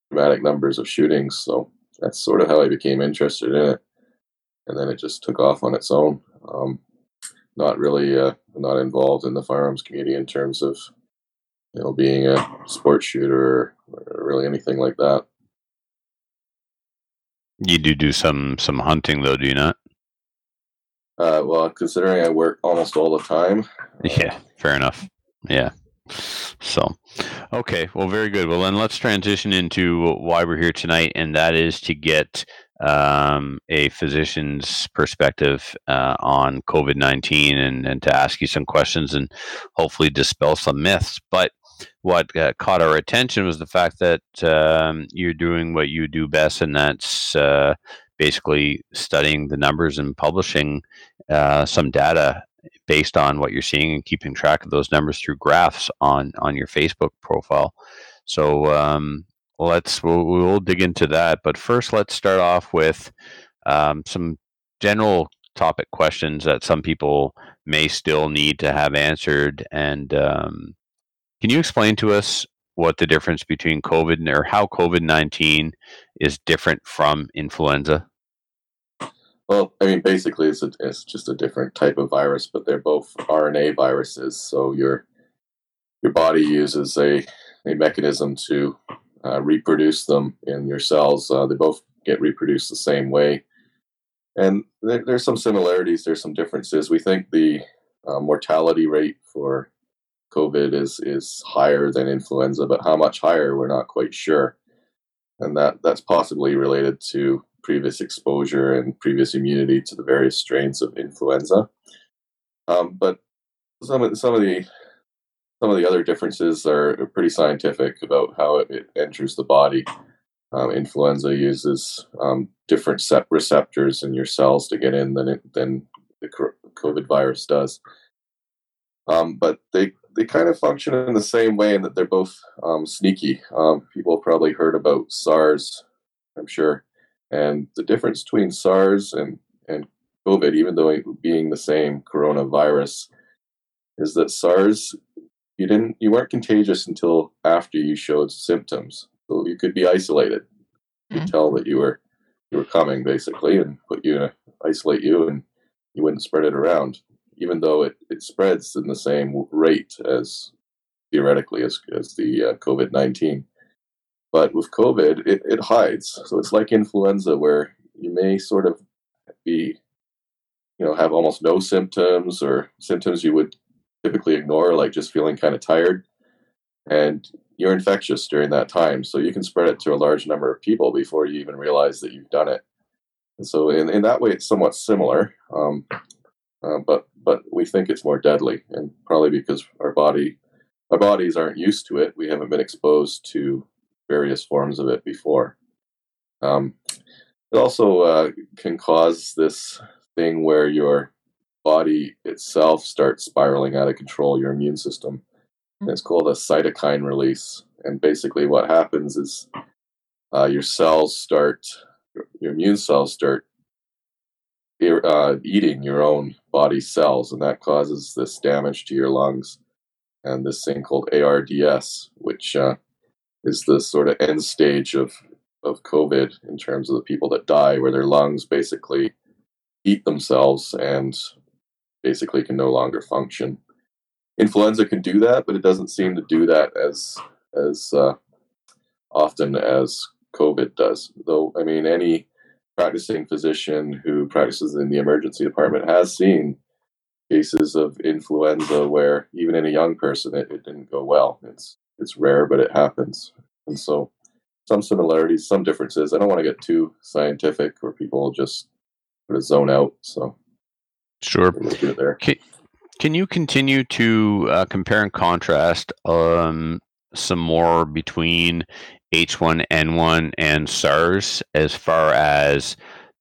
dramatic numbers of shootings. So that's sort of how I became interested in it, and then it just took off on its own. Um, not really, uh, not involved in the firearms community in terms of you know being a sports shooter or, really anything like that. You do do some some hunting though, do you not? Uh, well, considering I work almost all the time, Yeah, fair enough. Yeah. So, okay, well, very good. Well, then let's transition into why we're here tonight, and that is to get um, a physician's perspective uh, on COVID 19 and, and to ask you some questions and hopefully dispel some myths. But what uh, caught our attention was the fact that um, you're doing what you do best, and that's uh, basically studying the numbers and publishing uh, some data based on what you're seeing and keeping track of those numbers through graphs on on your Facebook profile. So um, let's we'll, we'll dig into that. But first, let's start off with um, some general topic questions that some people may still need to have answered. And um, can you explain to us what the difference between COVID or how COVID nineteen is different from influenza? Well, I mean, basically, it's, a, it's just a different type of virus, but they're both RNA viruses. So your your body uses a, a mechanism to uh, reproduce them in your cells. Uh, they both get reproduced the same way, and there, there's some similarities. There's some differences. We think the uh, mortality rate for COVID is is higher than influenza, but how much higher, we're not quite sure, and that that's possibly related to previous exposure and previous immunity to the various strains of influenza. Um, but some of some of the some of the other differences are pretty scientific about how it, enters the body. Um, influenza uses um, different set receptors in your cells to get in than it, than the COVID virus does. Um, but they they kind of function in the same way in that they're both um, sneaky. Um, people have probably heard about SARS, I'm sure. And the difference between SARS and, and COVID, even though it being the same coronavirus, is that SARS you didn't you weren't contagious until after you showed symptoms. So you could be isolated. You could tell that you were you were coming basically and put you in a, isolate you and you wouldn't spread it around, even though it, it spreads in the same rate as theoretically as, as the uh, COVID 19. But with COVID, it, it hides. So it's like influenza, where you may sort of be, you know, have almost no symptoms or symptoms you would typically ignore, like just feeling kind of tired. And you're infectious during that time. So you can spread it to a large number of people before you even realize that you've done it. And so in, in that way, it's somewhat similar. Um, uh, but but we think it's more deadly, and probably because our body our bodies aren't used to it. We haven't been exposed to various forms of it before. Um, it also uh, can cause this thing where your body itself starts spiraling out of control, your immune system. And it's called a cytokine release. And basically, what happens is uh, your cells start, your immune cells start uh, eating your own body cells, and that causes this damage to your lungs and this thing called ARDS, which uh, is the sort of end stage of of COVID in terms of the people that die, where their lungs basically eat themselves and basically can no longer function. Influenza can do that, but it doesn't seem to do that as as uh, often as COVID does. Though, I mean, any practicing physician who practices in the emergency department has seen cases of influenza where even in a young person it, it didn't go well. It's it's rare, but it happens. And so some similarities, some differences. I don't want to get too scientific or people just sort of zone out. So Sure. we'll do it there. Can, can you continue to uh, compare and contrast um, some more between H1N1 and SARS as far as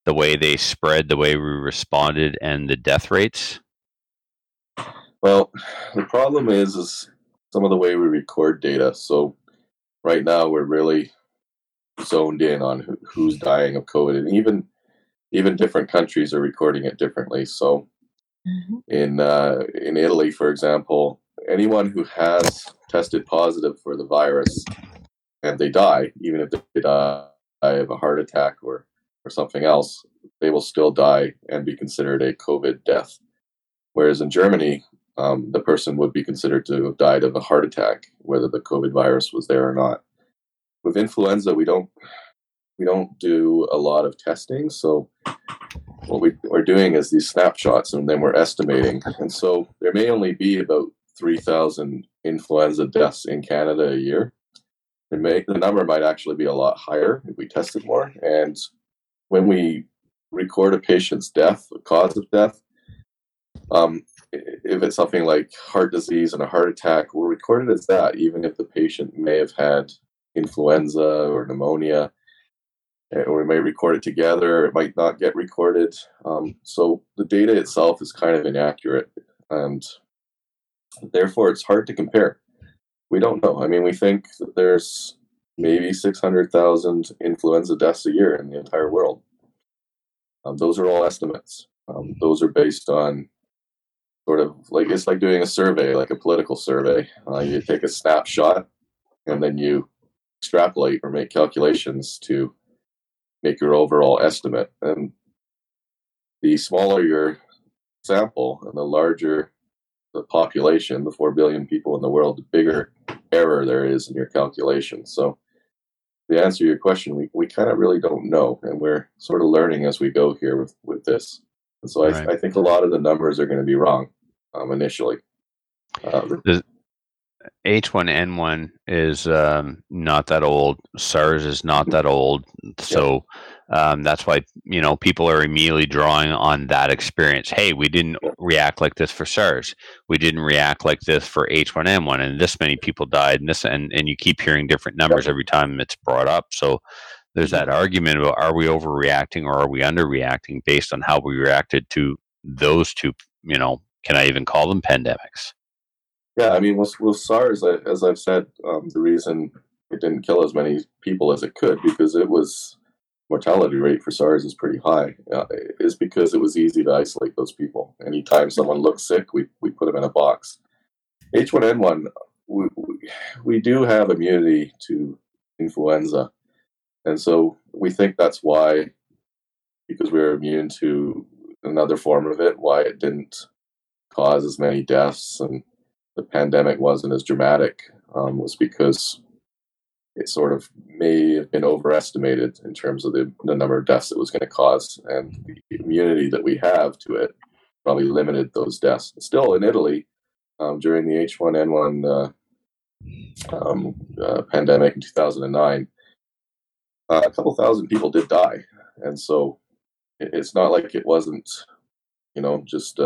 the way they spread, the way we responded, and the death rates? Well, the problem is is some of the way we record data. So right now we're really zoned in on who, who's dying of COVID, and even even different countries are recording it differently. So in uh, in Italy, for example, anyone who has tested positive for the virus and they die, even if they die of a heart attack or or something else, they will still die and be considered a COVID death. Whereas in Germany, um, the person would be considered to have died of a heart attack, whether the COVID virus was there or not. With influenza, we don't we don't do a lot of testing. So what we, we're doing is these snapshots, and then we're estimating. And so there may only be about three thousand influenza deaths in Canada a year. It may, the number might actually be a lot higher if we tested more. And when we record a patient's death, the cause of death, um, if it's something like heart disease and a heart attack, we'll record it as that, even if the patient may have had influenza or pneumonia. Or we might record it together, it might not get recorded. Um, so the data itself is kind of inaccurate, and therefore it's hard to compare. We don't know. I mean, we think that there's maybe 600,000 influenza deaths a year in the entire world. Um, those are all estimates. Um, those are based on sort of like it's like doing a survey, like a political survey. Uh, you take a snapshot and then you extrapolate or make calculations to make your overall estimate. And the smaller your sample and the larger the population, the 4 billion people in the world, the bigger error there is in your calculation. So, to answer to your question, we, we kind of really don't know. And we're sort of learning as we go here with, with this. And so Right. I, I think a lot of the numbers are going to be wrong um, initially. Uh, H1N1 is um, not that old. SARS is not that old. So um, that's why you know people are immediately drawing on that experience. Hey, we didn't react like this for SARS. We didn't react like this for H1N1, and this many people died. And this, and and you keep hearing different numbers every time it's brought up. So there's that argument about are we overreacting or are we underreacting based on how we reacted to those two. You know, can I even call them pandemics? Yeah, I mean, with, with SARS, as I've said, um, the reason it didn't kill as many people as it could because it was mortality rate for SARS is pretty high. Uh, is because it was easy to isolate those people. Anytime someone looked sick, we we put them in a box. H1N1, we, we, we do have immunity to influenza, and so we think that's why, because we are immune to another form of it, why it didn't cause as many deaths and the pandemic wasn't as dramatic um, was because it sort of may have been overestimated in terms of the, the number of deaths it was going to cause, and the immunity that we have to it probably limited those deaths. Still, in Italy, um, during the H1N1 uh, um, uh, pandemic in 2009, uh, a couple thousand people did die, and so it, it's not like it wasn't, you know, just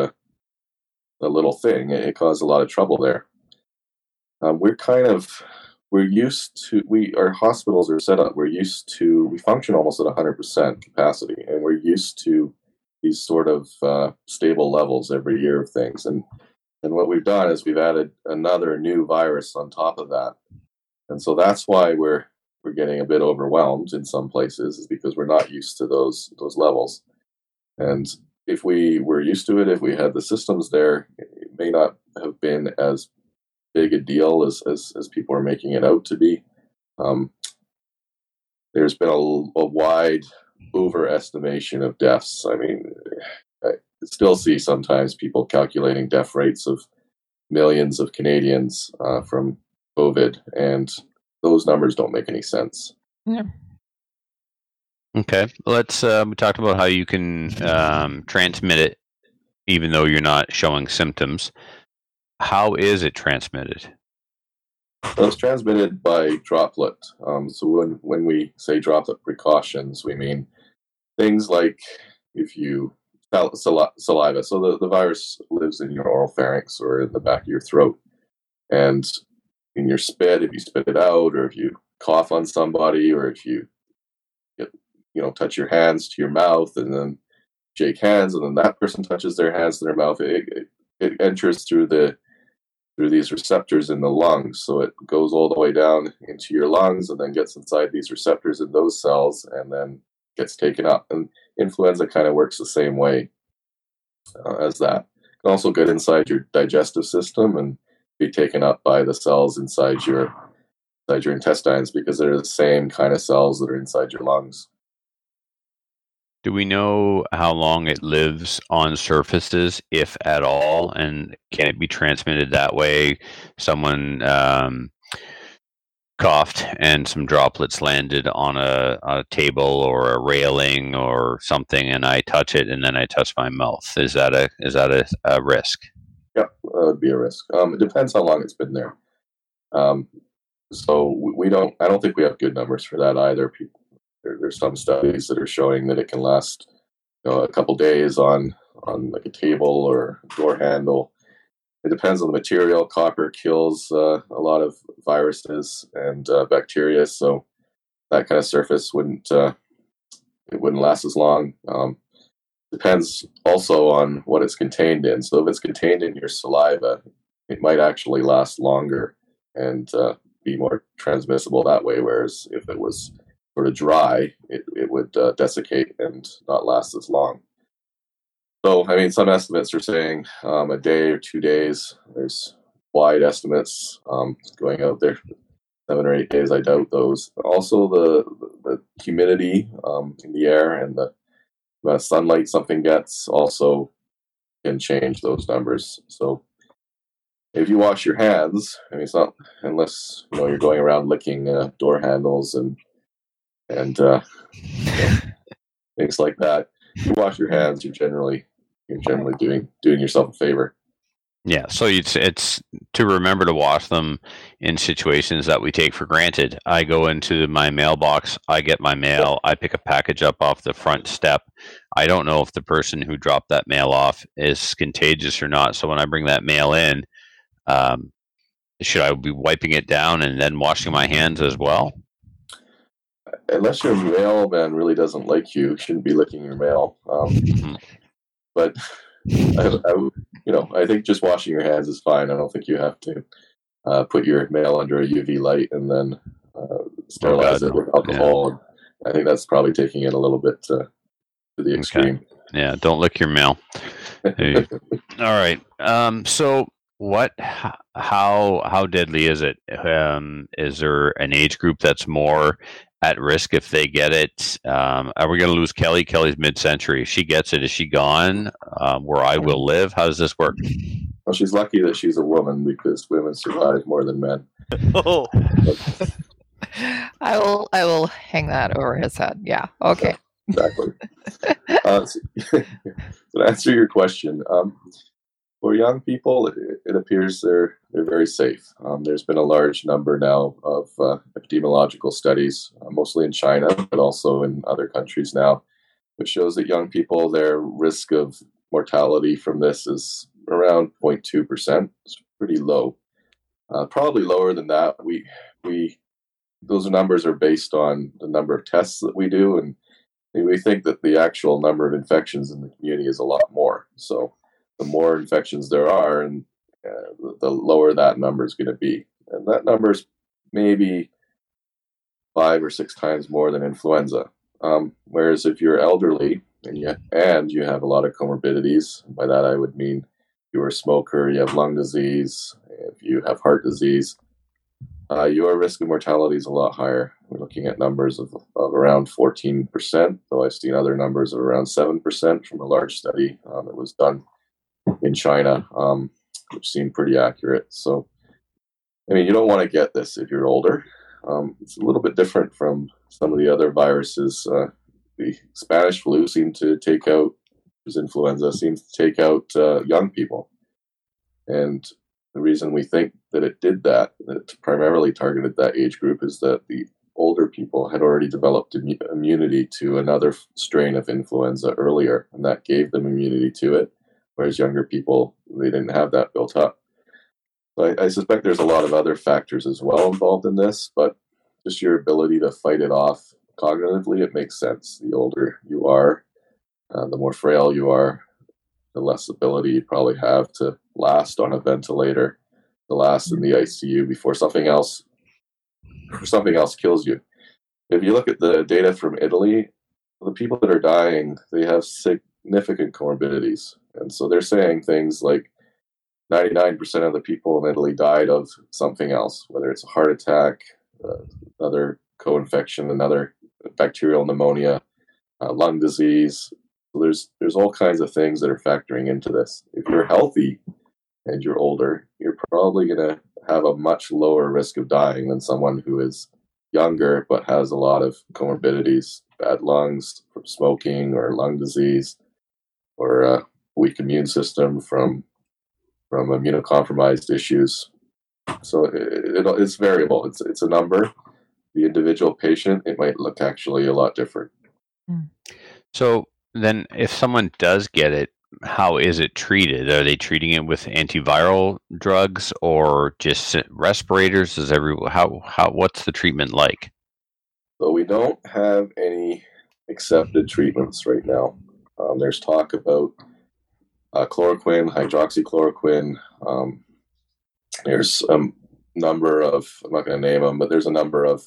a, little thing. It, caused a lot of trouble there. Um, we're kind of we're used to we our hospitals are set up. We're used to we function almost at 100% capacity, and we're used to these sort of uh, stable levels every year of things. And and what we've done is we've added another new virus on top of that, and so that's why we're we're getting a bit overwhelmed in some places is because we're not used to those those levels. And if we were used to it, if we had the systems there, it may not have been as big a deal as as, as people are making it out to be. Um, there's been a, a wide overestimation of deaths. I mean, I still see sometimes people calculating death rates of millions of Canadians uh, from COVID, and those numbers don't make any sense. Okay, let's. Uh, we talked about how you can um, transmit it, even though you're not showing symptoms. How is it transmitted? Well, it's transmitted by droplet. Um, so when when we say droplet precautions, we mean things like if you sal- sali- saliva. So the, the virus lives in your oral pharynx or in the back of your throat, and in your spit, if you spit it out, or if you cough on somebody, or if you you know touch your hands to your mouth and then shake hands, and then that person touches their hands to their mouth, it, it, it enters through the through these receptors in the lungs. So it goes all the way down into your lungs and then gets inside these receptors in those cells and then gets taken up. And influenza kind of works the same way uh, as that. It can also get inside your digestive system and be taken up by the cells inside your inside your intestines because they're the same kind of cells that are inside your lungs. Do we know how long it lives on surfaces, if at all, and can it be transmitted that way? Someone um, coughed and some droplets landed on a, a table or a railing or something, and I touch it and then I touch my mouth. Is that a is that a, a risk? Yep, that would be a risk. Um, it depends how long it's been there. Um, so we don't. I don't think we have good numbers for that either. People, there, there's some studies that are showing that it can last, you know, a couple days on on like a table or door handle. It depends on the material. Copper kills uh, a lot of viruses and uh, bacteria, so that kind of surface wouldn't uh, it wouldn't last as long. Um, depends also on what it's contained in. So if it's contained in your saliva, it might actually last longer and uh, be more transmissible that way. Whereas if it was sort of dry, it, it would uh, desiccate and not last as long. So, I mean, some estimates are saying um, a day or two days. There's wide estimates um, going out there. Seven or eight days, I doubt those. Also, the, the humidity um, in the air and the sunlight something gets also can change those numbers. So if you wash your hands, I mean, it's not unless you know you're going around licking uh, door handles and and uh, you things like that. If you wash your hands, you're generally you're generally doing doing yourself a favor. Yeah, so it's it's to remember to wash them in situations that we take for granted. I go into my mailbox, I get my mail, I pick a package up off the front step. I don't know if the person who dropped that mail off is contagious or not. So when I bring that mail in, um, should I be wiping it down and then washing my hands as well? Unless your mailman really doesn't like you, you shouldn't be licking your mail. Um, but I, I, you know, I think just washing your hands is fine. I don't think you have to uh, put your mail under a UV light and then uh, sterilize God, it with alcohol. I think that's probably taking it a little bit uh, to the Okay. extreme. Yeah, don't lick your mail. All right. Um, so what? How how deadly is it? Um, is there an age group that's more at risk if they get it? Um, are we going to lose Kelly? Kelly's mid-century. If she gets it, is she gone? Um, where I will live? How does this work? Well, she's lucky that she's a woman because women survive more than men. Oh, I will I will hang that over his head. Yeah. Okay. Exactly. uh, so, to answer your question, um, for young people, it, appears they're they're very safe. Um, there's been a large number now of uh, epidemiological studies, uh, mostly in China, but also in other countries now, which shows that young people, their risk of mortality from this is around 0.2 percent. It's pretty low. Uh, probably lower than that. We we those numbers are based on the number of tests that we do, and we think that the actual number of infections in the community is a lot more. So the more infections there are, and uh, the- lower that number is going to be. And that number is maybe five or six times more than influenza. Um, whereas if you're elderly and you and you have a lot of comorbidities, by that I would mean you're a smoker, you have lung disease, if you have heart disease, uh, your risk of mortality is a lot higher. We're looking at numbers of, of around 14%, though I've seen other numbers of around 7% from a large study um, that was done in China, um, which seemed pretty accurate. So, I mean, you don't want to get this if you're older. Um, it's a little bit different from some of the other viruses. Uh, the Spanish flu seemed to take out, was influenza, seems to take out uh, young people. And the reason we think that it did that, that it primarily targeted that age group, is that the older people had already developed immu- immunity to another strain of influenza earlier, and that gave them immunity to it, whereas younger people, they didn't have that built up. So I, I suspect there's a lot of other factors as well involved in this, but just your ability to fight it off cognitively, it makes sense. The older you are, uh, the more frail you are, the less ability you probably have to last on a ventilator, to last in the ICU before something else, before something else kills you. If you look at the data from Italy, the people that are dying, they have significant comorbidities, and so they're saying things like 99% of the people in Italy died of something else, whether it's a heart attack, uh, another co-infection, another bacterial pneumonia, uh, lung disease. So there's there's all kinds of things that are factoring into this. If you're healthy and you're older, you're probably going to have a much lower risk of dying than someone who is younger but has a lot of comorbidities, bad lungs from smoking or lung disease, or a weak immune system from from immunocompromised issues. So it, it, it's variable. It's it's a number. The individual patient, it might look actually a lot different. So then, if someone does get it, how is it treated? Are they treating it with antiviral drugs or just respirators? Is every how how what's the treatment like? So we don't have any accepted treatments right now. Um, there's talk about uh, chloroquine, hydroxychloroquine. Um, there's a number of I'm not going to name them, but there's a number of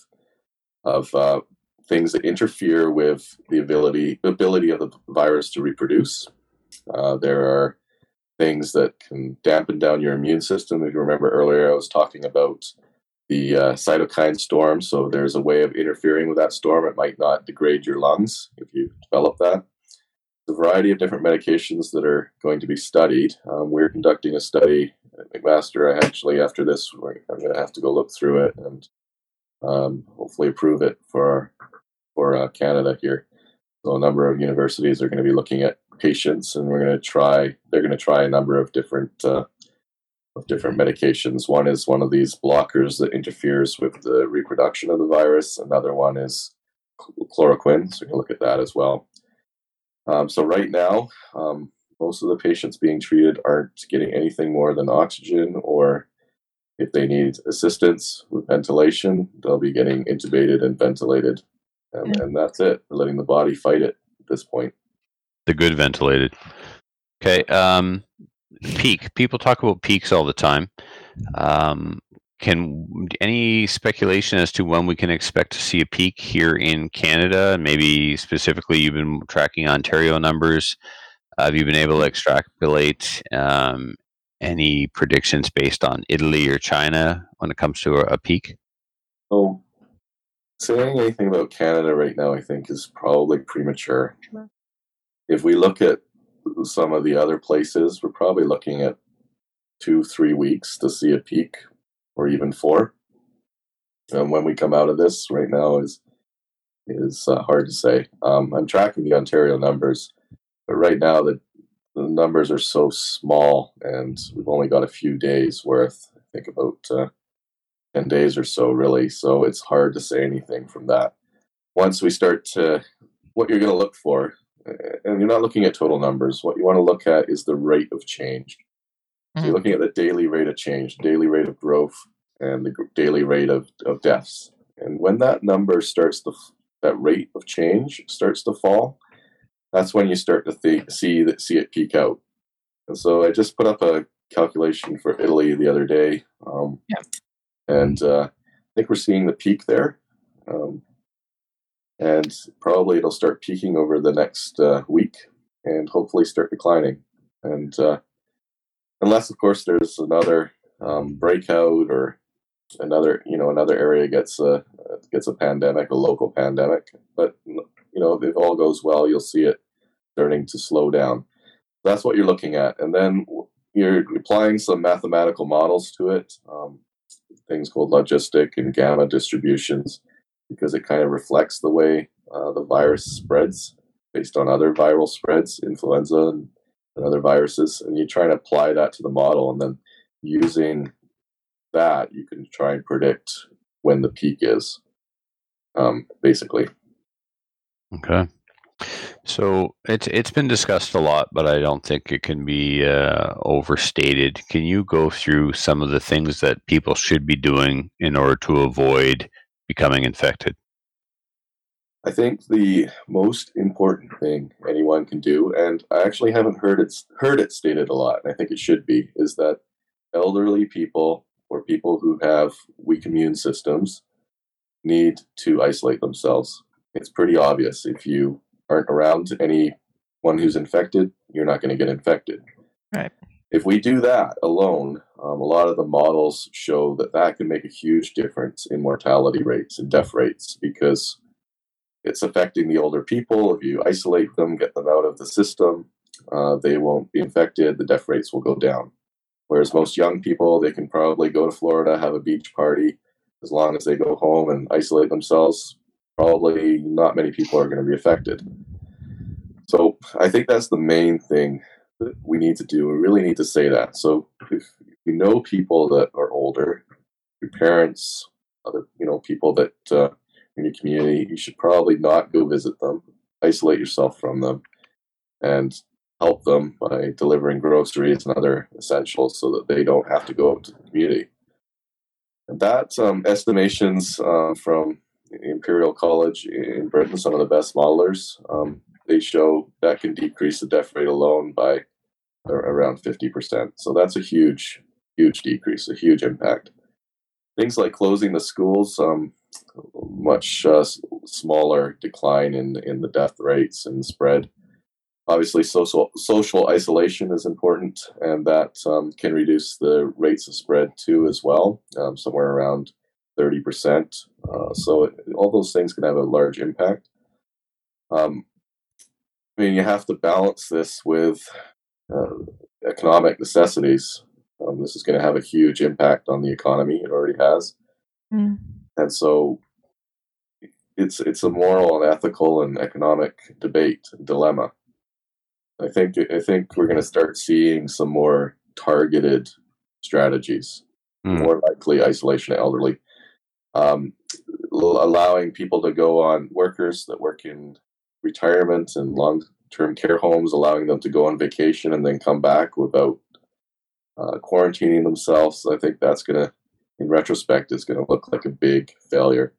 of uh, things that interfere with the ability ability of the virus to reproduce. Uh, there are things that can dampen down your immune system. If you remember earlier, I was talking about the uh, cytokine storm. So there's a way of interfering with that storm. It might not degrade your lungs if you develop that. A variety of different medications that are going to be studied. Um, we're conducting a study at McMaster. I actually, after this, I'm going to have to go look through it and um, hopefully approve it for for uh, Canada here. So a number of universities are going to be looking at patients, and we're going to try. They're going to try a number of different uh, of different medications. One is one of these blockers that interferes with the reproduction of the virus. Another one is chloroquine. So we can look at that as well. Um, so right now, um, most of the patients being treated aren't getting anything more than oxygen, or if they need assistance with ventilation, they'll be getting intubated and ventilated and, and that's it. We're letting the body fight it at this point. The good ventilated. Okay. Um, peak. People talk about peaks all the time. Um, can any speculation as to when we can expect to see a peak here in Canada? Maybe specifically, you've been tracking Ontario numbers. have you been able to extrapolate um, any predictions based on Italy or China when it comes to a, a peak? Oh, saying anything about Canada right now, I think, is probably premature. If we look at some of the other places, we're probably looking at two, three weeks to see a peak, or even four. And when we come out of this, right now is is uh, hard to say. Um, I'm tracking the Ontario numbers, but right now the, the numbers are so small, and we've only got a few days worth. I think about uh, 10 days or so, really. So it's hard to say anything from that. Once we start to, what you're going to look for, and you're not looking at total numbers, what you want to look at is the rate of change. Mm-hmm. So you're looking at the daily rate of change, daily rate of growth, and the daily rate of, of deaths. And when that number starts to, that rate of change starts to fall, that's when you start to th- see that see it peak out. And so I just put up a calculation for Italy the other day. Um, yeah and uh, I think we're seeing the peak there. Um, and probably it'll start peaking over the next uh, week and hopefully start declining. And uh, unless, of course, there's another um, breakout or another, you know, another area gets a gets a pandemic, a local pandemic. But you know, if all goes well, you'll see it starting to slow down. That's what you're looking at, and then you're applying some mathematical models to it. Um, things called logistic and gamma distributions because it kind of reflects the way uh, the virus spreads based on other viral spreads, influenza and, and other viruses. And you try and apply that to the model, and then using that, you can try and predict when the peak is, um, basically. Okay. So it's it's been discussed a lot, but I don't think it can be uh, overstated. Can you go through some of the things that people should be doing in order to avoid becoming infected? I think the most important thing anyone can do, and I actually haven't heard it heard it stated a lot, and I think it should be, is that elderly people or people who have weak immune systems need to isolate themselves. It's pretty obvious if you aren't around anyone who's infected, you're not going to get infected. Right. If we do that alone, um, a lot of the models show that that can make a huge difference in mortality rates and death rates because it's affecting the older people. If you isolate them, get them out of the system, uh, they won't be infected. The death rates will go down. Whereas most young people, they can probably go to Florida, have a beach party, as long as they go home and isolate themselves. Probably not many people are going to be affected. So I think that's the main thing that we need to do. We really need to say that. So if you know people that are older, your parents, other you know people that uh, in your community, you should probably not go visit them. Isolate yourself from them, and help them by delivering groceries and other essentials so that they don't have to go out to the community. And that um, estimations uh, from Imperial College in Britain, some of the best modelers, um, they show that can decrease the death rate alone by around 50%. So that's a huge, huge decrease, a huge impact. Things like closing the schools, um, much uh, smaller decline in, in the death rates and spread. Obviously social social isolation is important and that um, can reduce the rates of spread too as well um, somewhere around 30% uh, so it, all those things can have a large impact. Um, i mean you have to balance this with uh, economic necessities. Um, this is going to have a huge impact on the economy it already has. Mm. And so it's it's a moral and ethical and economic debate and dilemma I think I think we're going to start seeing some more targeted strategies. Mm. More likely, isolation of elderly, um, allowing people to go on workers that work in retirement and long-term care homes, allowing them to go on vacation and then come back without uh, quarantining themselves. I think that's going to, in retrospect, is going to look like a big failure.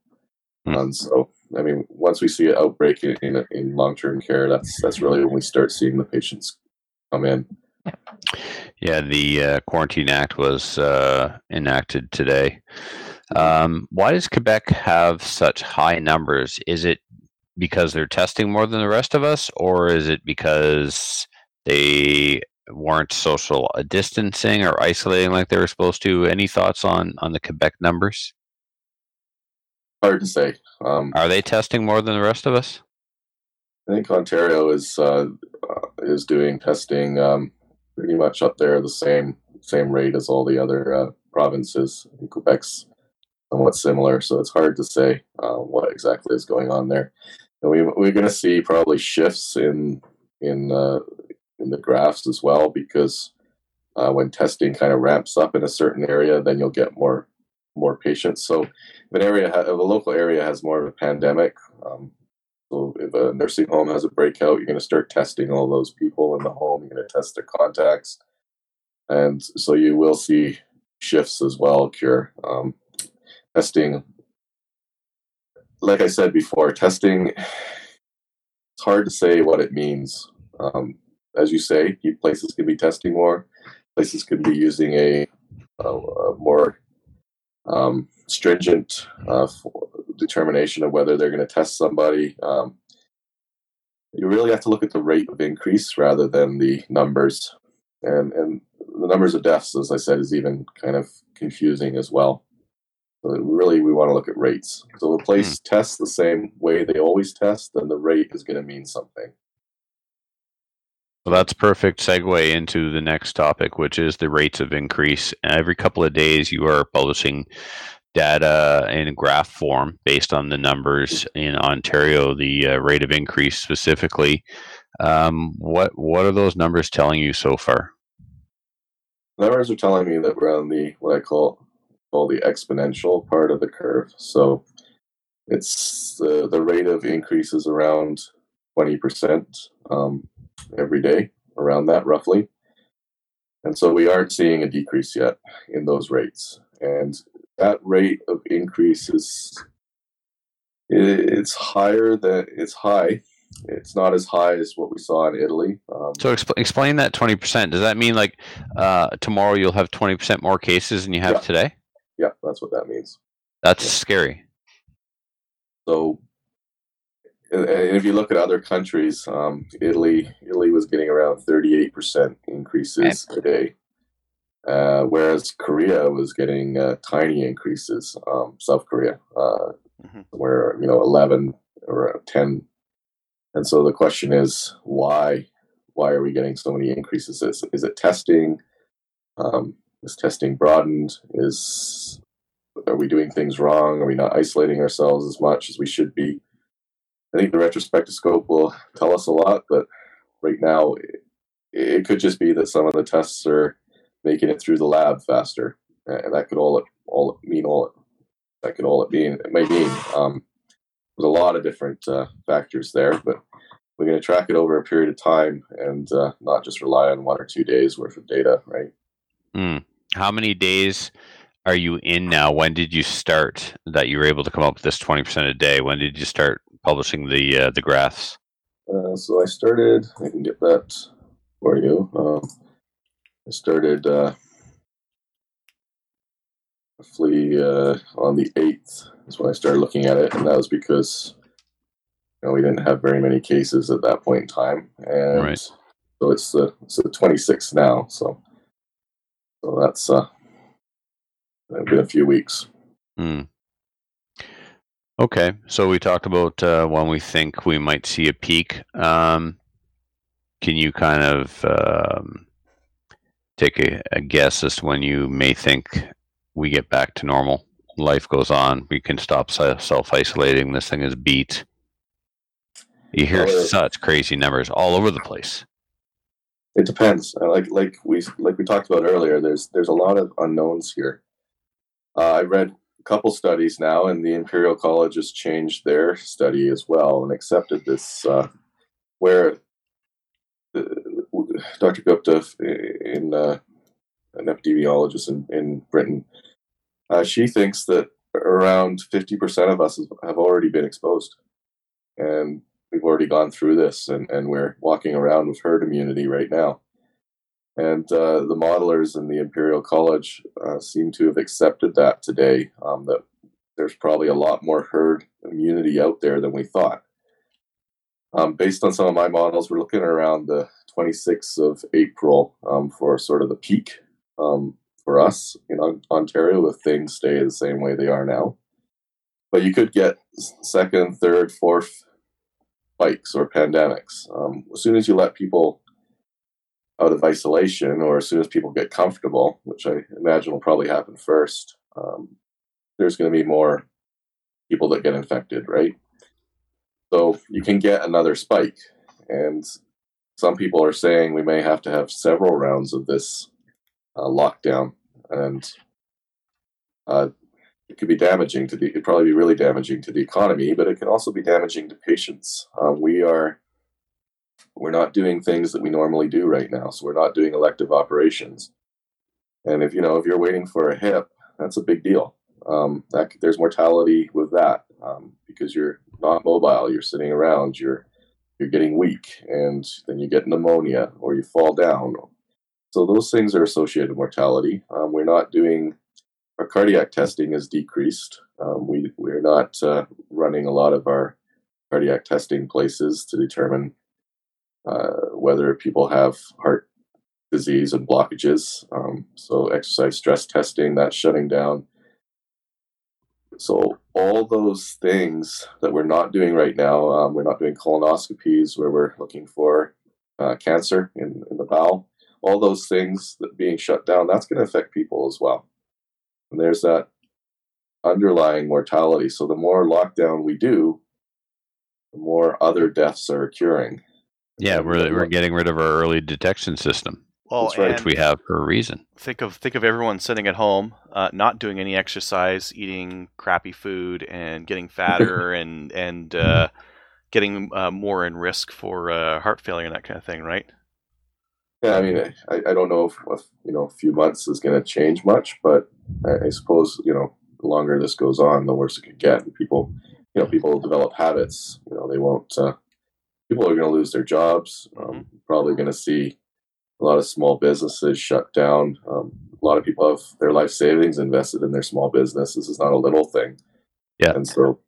Mm. And so I mean, once we see an outbreak in, in, in long term care, that's that's really when we start seeing the patients come in. Yeah, the uh, Quarantine Act was uh, enacted today. Um, why does Quebec have such high numbers? Is it because they're testing more than the rest of us, or is it because they weren't social distancing or isolating like they were supposed to? Any thoughts on on the Quebec numbers? Hard to say. Um, Are they testing more than the rest of us? I think Ontario is uh, uh, is doing testing um, pretty much up there the same same rate as all the other uh, provinces. Quebec's somewhat similar, so it's hard to say uh, what exactly is going on there. And we we're going to see probably shifts in in uh, in the graphs as well because uh, when testing kind of ramps up in a certain area, then you'll get more more patients. So if an area, if a local area has more of a pandemic, um, so if a nursing home has a breakout, you're going to start testing all those people in the home. You're going to test their contacts, and so you will see shifts as well. Cure um, testing, like I said before, testing. It's hard to say what it means. Um, as you say, places can be testing more. Places could be using a, a, a more um, stringent uh, determination of whether they're going to test somebody. Um, you really have to look at the rate of increase rather than the numbers. And, and the numbers of deaths, as I said, is even kind of confusing as well. So really, we want to look at rates. So if a place mm. tests the same way they always test, then the rate is going to mean something. Well, that's perfect segue into the next topic, which is the rates of increase. Every couple of days, you are publishing data in graph form based on the numbers in Ontario, the uh, rate of increase specifically. Um, what what are those numbers telling you so far? Numbers are telling me that we're on the what I call call the exponential part of the curve. So it's the the rate of increase is around twenty percent. Um, every day, around that roughly. And so we aren't seeing a decrease yet in those rates. And that rate of increase is it's higher than it's high. It's not as high as what we saw in Italy. Um, so exp- explain that twenty percent. Does that mean like uh, tomorrow you'll have twenty percent more cases than you have yeah. today? Yeah, that's what that means. That's yeah. scary. So and if you look at other countries, um, Italy Italy was getting around 38% increases a day, uh, whereas Korea was getting uh, tiny increases. Um, South Korea, uh, mm-hmm. where you know 11 or 10, and so the question is why? Why are we getting so many increases? Is, is it testing? Um, is testing broadened? Is are we doing things wrong? Are we not isolating ourselves as much as we should be? I think the retrospectoscope will tell us a lot, but right now it, it could just be that some of the tests are making it through the lab faster, and that could all all mean all that could all it mean it may mean. Um, there's a lot of different uh, factors there, but we're going to track it over a period of time and uh, not just rely on one or two days worth of data, right? Mm. How many days are you in now? When did you start that you were able to come up with this 20% a day? When did you start publishing the uh, the graphs? Uh, so I started, I can get that for you. Um, I started uh, roughly uh, on the 8th is when I started looking at it, and that was because you know, we didn't have very many cases at that point in time. And Right. so it's the, it's the 26th now. So, so that's uh, been a few weeks. Hmm. Okay, so we talked about uh, when we think we might see a peak. Um, can you kind of um, take a, a guess as to when you may think we get back to normal? Life goes on. We can stop self isolating. This thing is beat. You hear uh, such crazy numbers all over the place. It depends. Like like we like we talked about earlier. There's there's a lot of unknowns here. Uh, I read couple studies now, and the Imperial College has changed their study as well and accepted this. Uh, where Dr. Gupta, in uh, an epidemiologist in, in Britain, uh, she thinks that around fifty percent of us have already been exposed, and we've already gone through this and, and we're walking around with herd immunity right now. And uh, the modelers in the Imperial College uh, seem to have accepted that today, um, that there's probably a lot more herd immunity out there than we thought. Um, based on some of my models, we're looking around the 26th of April um, for sort of the peak um, for us in Ontario if things stay the same way they are now. But you could get second, third, fourth spikes or pandemics. Um, as soon as you let people out of isolation, or as soon as people get comfortable, which I imagine will probably happen first, um, there's going to be more people that get infected, right? So you can get another spike. And some people are saying we may have to have several rounds of this uh, lockdown. And uh, it could be damaging to the it probably be really damaging to the economy but it can also be damaging to patients um, we are we're not doing things that we normally do right now so we're not doing elective operations. And if you know if you're waiting for a hip that's a big deal. Um, that there's mortality with that um, because you're not mobile you're sitting around you're you're getting weak and then you get pneumonia or you fall down. So those things are associated with mortality. Um, we're not doing our cardiac testing is decreased. Um, we we're not uh, running a lot of our cardiac testing places to determine uh, whether people have heart disease and blockages. Um, so exercise stress testing that's shutting down. So all those things that we're not doing right now, um, we're not doing colonoscopies where we're looking for uh, cancer in, in the bowel. All those things that being shut down, that's going to affect people as well. And there's that underlying mortality. So the more lockdown we do, the more other deaths are occurring. Yeah, we're we're getting rid of our early detection system, Well, That's right. which we have for a reason. think of think of everyone sitting at home, uh, not doing any exercise, eating crappy food, and getting fatter, and and uh, getting uh, more in risk for uh, heart failure and that kind of thing, right? Yeah, I mean, I, I don't know if, if you know a few months is going to change much, but I, I suppose you know the longer this goes on, the worse it could get. And people, you know, people develop habits. You know, they won't. People are going to lose their jobs. Um, probably going to see a lot of small businesses shut down. Um, a lot of people have their life savings invested in their small business. This is not a little thing. Yeah. and so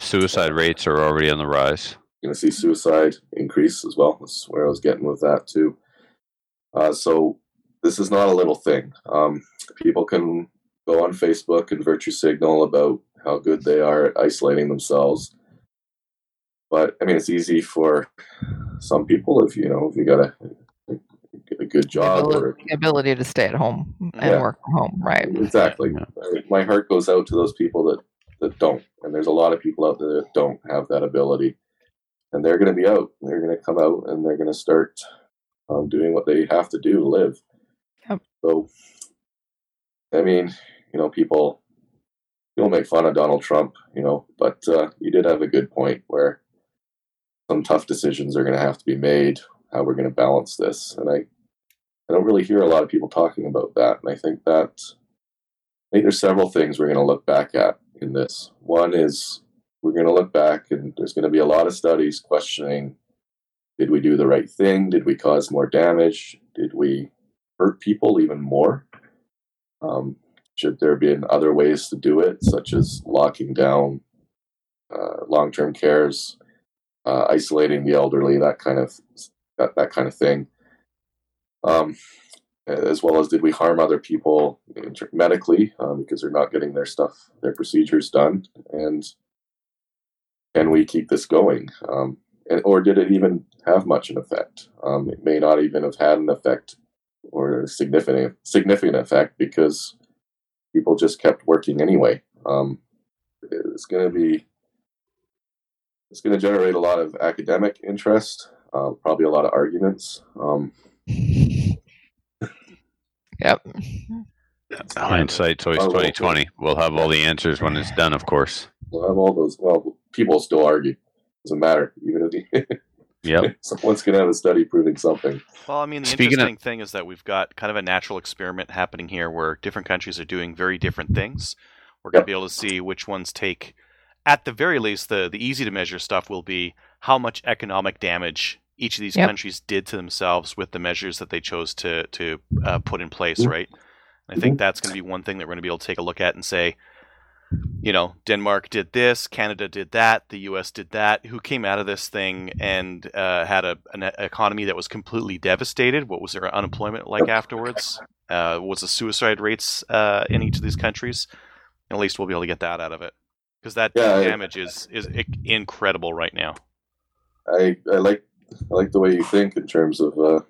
Suicide rates are already on the rise. You're going to see suicide increase as well. That's where I was getting with that too. Uh, so this is not a little thing. Um, people can go on Facebook and virtue signal about how good they are at isolating themselves. But I mean, it's easy for some people if you know if you got a, a a good job the or ability, the ability to stay at home and Yeah. work from home, right? exactly. Yeah. My heart goes out to those people that that don't, and there's a lot of people out there that don't have that ability, and they're going to be out. They're going to come out and they're going to start um, doing what they have to do to live. Yep. So, I mean, you know, people You'll make fun of Donald Trump, you know, but uh, you did have a good point where some tough decisions are going to have to be made. How we're going to balance this, and I, I don't really hear a lot of people talking about that, and I think that I think there's several things we're going to look back at in this. One is we're going to look back, and there's going to be a lot of studies questioning: Did we do the right thing? Did we cause more damage? Did we hurt people even more? Um, should there been other ways to do it, such as locking down uh, long-term cares, uh, isolating the elderly, that kind of that, that kind of thing? Um, as well as did we harm other people medically um, because they're not getting their stuff, their procedures done, and can we keep this going? Um, and, or did it even have much an effect? Um, it may not even have had an effect or a significant significant effect because people just kept working anyway. Um, it's going to be it's going to generate a lot of academic interest, uh, probably a lot of arguments. Um, Yep. Hindsight's always twenty twenty. We'll have all the answers when it's done, of course. We'll have all those. Well, people still argue. Doesn't matter. Even if the, Yep. someone's going to have a study proving something. Well, I mean, the Speaking of- interesting thing is that we've got kind of a natural experiment happening here where different countries are doing very different things. We're going Yep. to be able to see which ones take, at the very least, the, the easy to measure stuff will be how much economic damage each of these Yep. countries did to themselves with the measures that they chose to, to uh, put in place, Mhm. right? I think that's going to be one thing that we're going to be able to take a look at and say, you know, Denmark did this, Canada did that, the U.S. did that. Who came out of this thing and uh, had a an economy that was completely devastated? What was their unemployment like afterwards? Uh, what was the suicide rates uh, in each of these countries? At least we'll be able to get that out of it because that Yeah, I- damage is is incredible right now. I, I like I like the way you think in terms of, uh,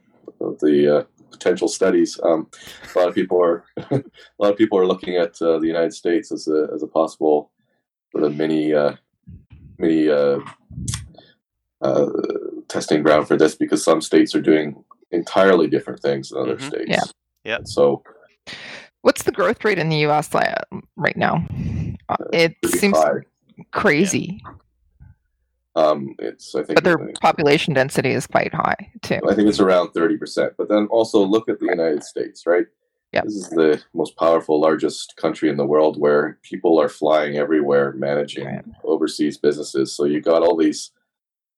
of the uh, potential studies. Um, a lot of people are a lot of people are looking at uh, the United States as a as a possible sort of mini uh, mini uh, uh, testing ground for this because some states are doing entirely different things than other Mhm. states. Yeah. Yeah. So What's the growth rate in the U.S. right now? Uh, It seems high. crazy, Um, it's I think but their population density is quite high too. I think it's around 30%. But then also look at the United States, right? Yep. This is the most powerful, largest country in the world where people are flying everywhere managing Right. overseas businesses. So you got all these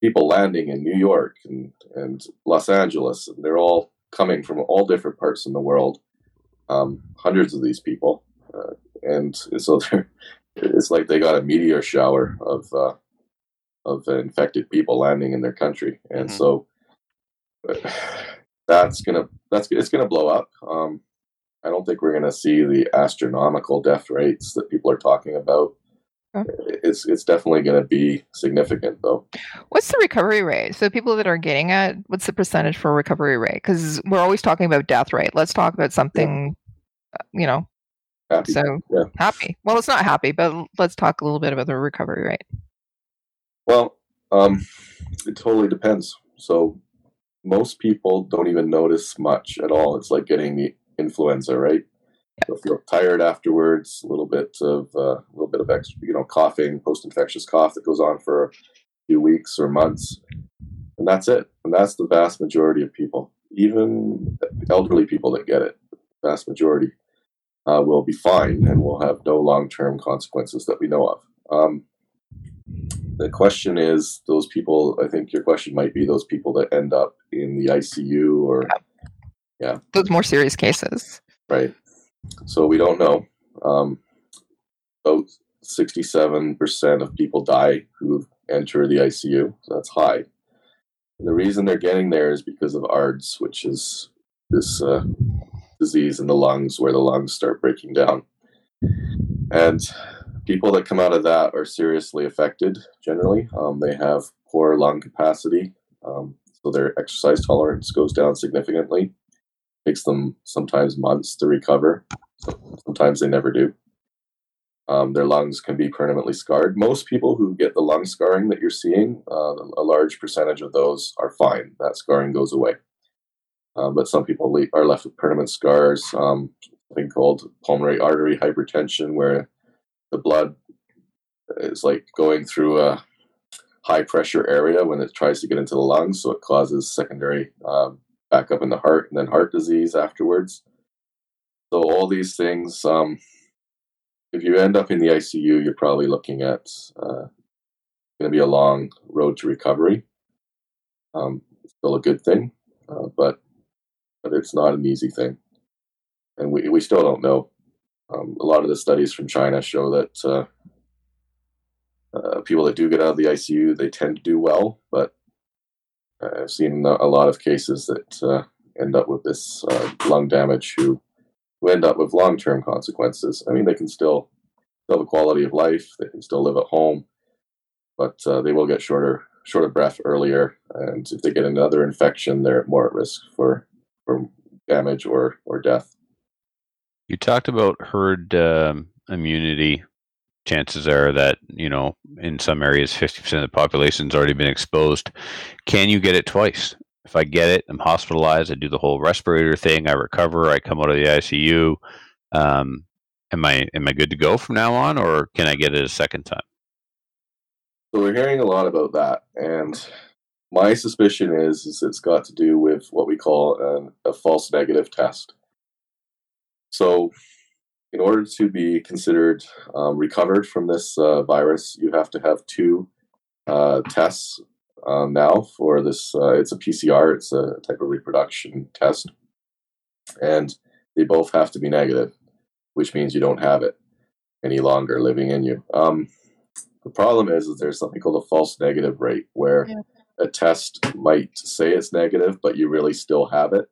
people landing in New York and, and Los Angeles, and they're all coming from all different parts in the world. Um, hundreds of these people. Uh, and so they're, it's like they got a meteor shower of uh, of infected people landing in their country, and Mhm. so that's gonna that's it's gonna blow up. Um, I don't think we're gonna see the astronomical death rates that people are talking about. Okay. It's it's definitely gonna be significant, though. What's the recovery rate? So people that are getting it, what's the percentage for recovery rate? Because we're always talking about death rate. Let's talk about something, uh, you know. Happy. So Yeah. happy. Well, it's not happy, but let's talk a little bit about the recovery rate. Well, um, it totally depends. So most people don't even notice much at all. It's like getting the influenza, right? They'll feel tired afterwards. A little bit of uh, a little bit of extra, you know, coughing, post-infectious cough that goes on for a few weeks or months, and that's it. And that's the vast majority of people. Even elderly people that get it, vast majority uh, will be fine and will have no long-term consequences that we know of. Um, the question is those people i think your question might be those people that end up in the icu or Yeah. Those more serious cases. right so we don't know um, about 67% of people die who enter the icu so that's high and the reason they're getting there is because of ards which is this uh, disease in the lungs where the lungs start breaking down and people that come out of that are seriously affected generally. Um, they have poor lung capacity, um, so their exercise tolerance goes down significantly. takes them sometimes months to recover. So sometimes they never do. Um, their lungs can be permanently scarred. Most people who get the lung scarring that you're seeing, uh, a large percentage of those are fine. That scarring goes away. Um, but some people le- are left with permanent scars, um, something called pulmonary artery hypertension, where the blood is like going through a high pressure area when it tries to get into the lungs, so it causes secondary um, backup in the heart and then heart disease afterwards. So all these things, um, if you end up in the ICU, you're probably looking at uh, going to be a long road to recovery. Um, still a good thing, uh, but it's not an easy thing, and we we still don't know. Um, a lot of the studies from China show that uh, uh, people that do get out of the ICU they tend to do well, but I've seen a lot of cases that uh, end up with this uh, lung damage who who end up with long term consequences. I mean, they can still still have a quality of life, they can still live at home, but uh, they will get shorter short of breath earlier, and if they get another infection, they're more at risk for for damage or or death. You talked about herd um, immunity. Chances are that you know in some areas, fifty percent of the population's already been exposed. Can you get it twice? If I get it, I'm hospitalized. I do the whole respirator thing. I recover. I come out of the ICU. Um, am I am I good to go from now on, or can I get it a second time? So we're hearing a lot about that, and my suspicion is is it's got to do with what we call an, a false negative test. So, in order to be considered um, recovered from this uh, virus, you have to have two uh, tests um, now for this. Uh, it's a PCR. It's a type of reproduction test, and they both have to be negative, which means you don't have it any longer living in you. Um, the problem is, is there's something called a false negative rate, where Yeah. A test might say it's negative, but you really still have it.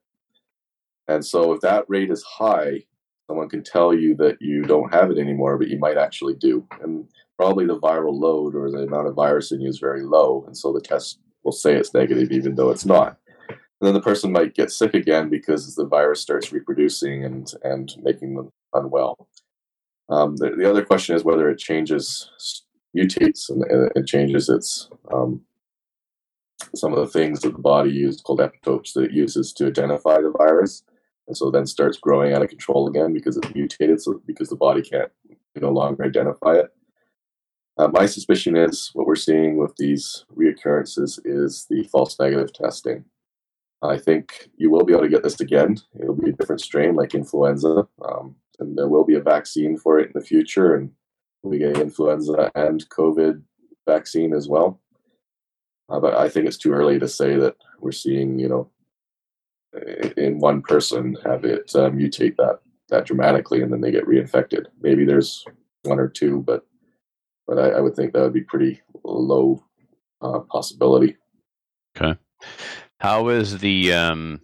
And so, if that rate is high, someone can tell you that you don't have it anymore, but you might actually do. And probably the viral load or the amount of virus in you is very low, and so the test will say it's negative even though it's not. And then the person might get sick again because the virus starts reproducing and and making them unwell. Um, the, the other question is whether it changes, mutates, and, and it changes its um, some of the things that the body used called epitopes that it uses to identify the virus, and so then starts growing out of control again because it's mutated, so because the body can't no longer identify it. Uh, my suspicion is what we're seeing with these reoccurrences is the false negative testing. I think you will be able to get this again. It'll be a different strain like influenza, um, and there will be a vaccine for it in the future, and we get influenza and COVID vaccine as well. Uh, but I think it's too early to say that we're seeing, you know, in one person have it uh, mutate that that dramatically, and then they get reinfected. Maybe there's one or two, but but I, I would think that would be pretty low uh, possibility. Okay. How is the um,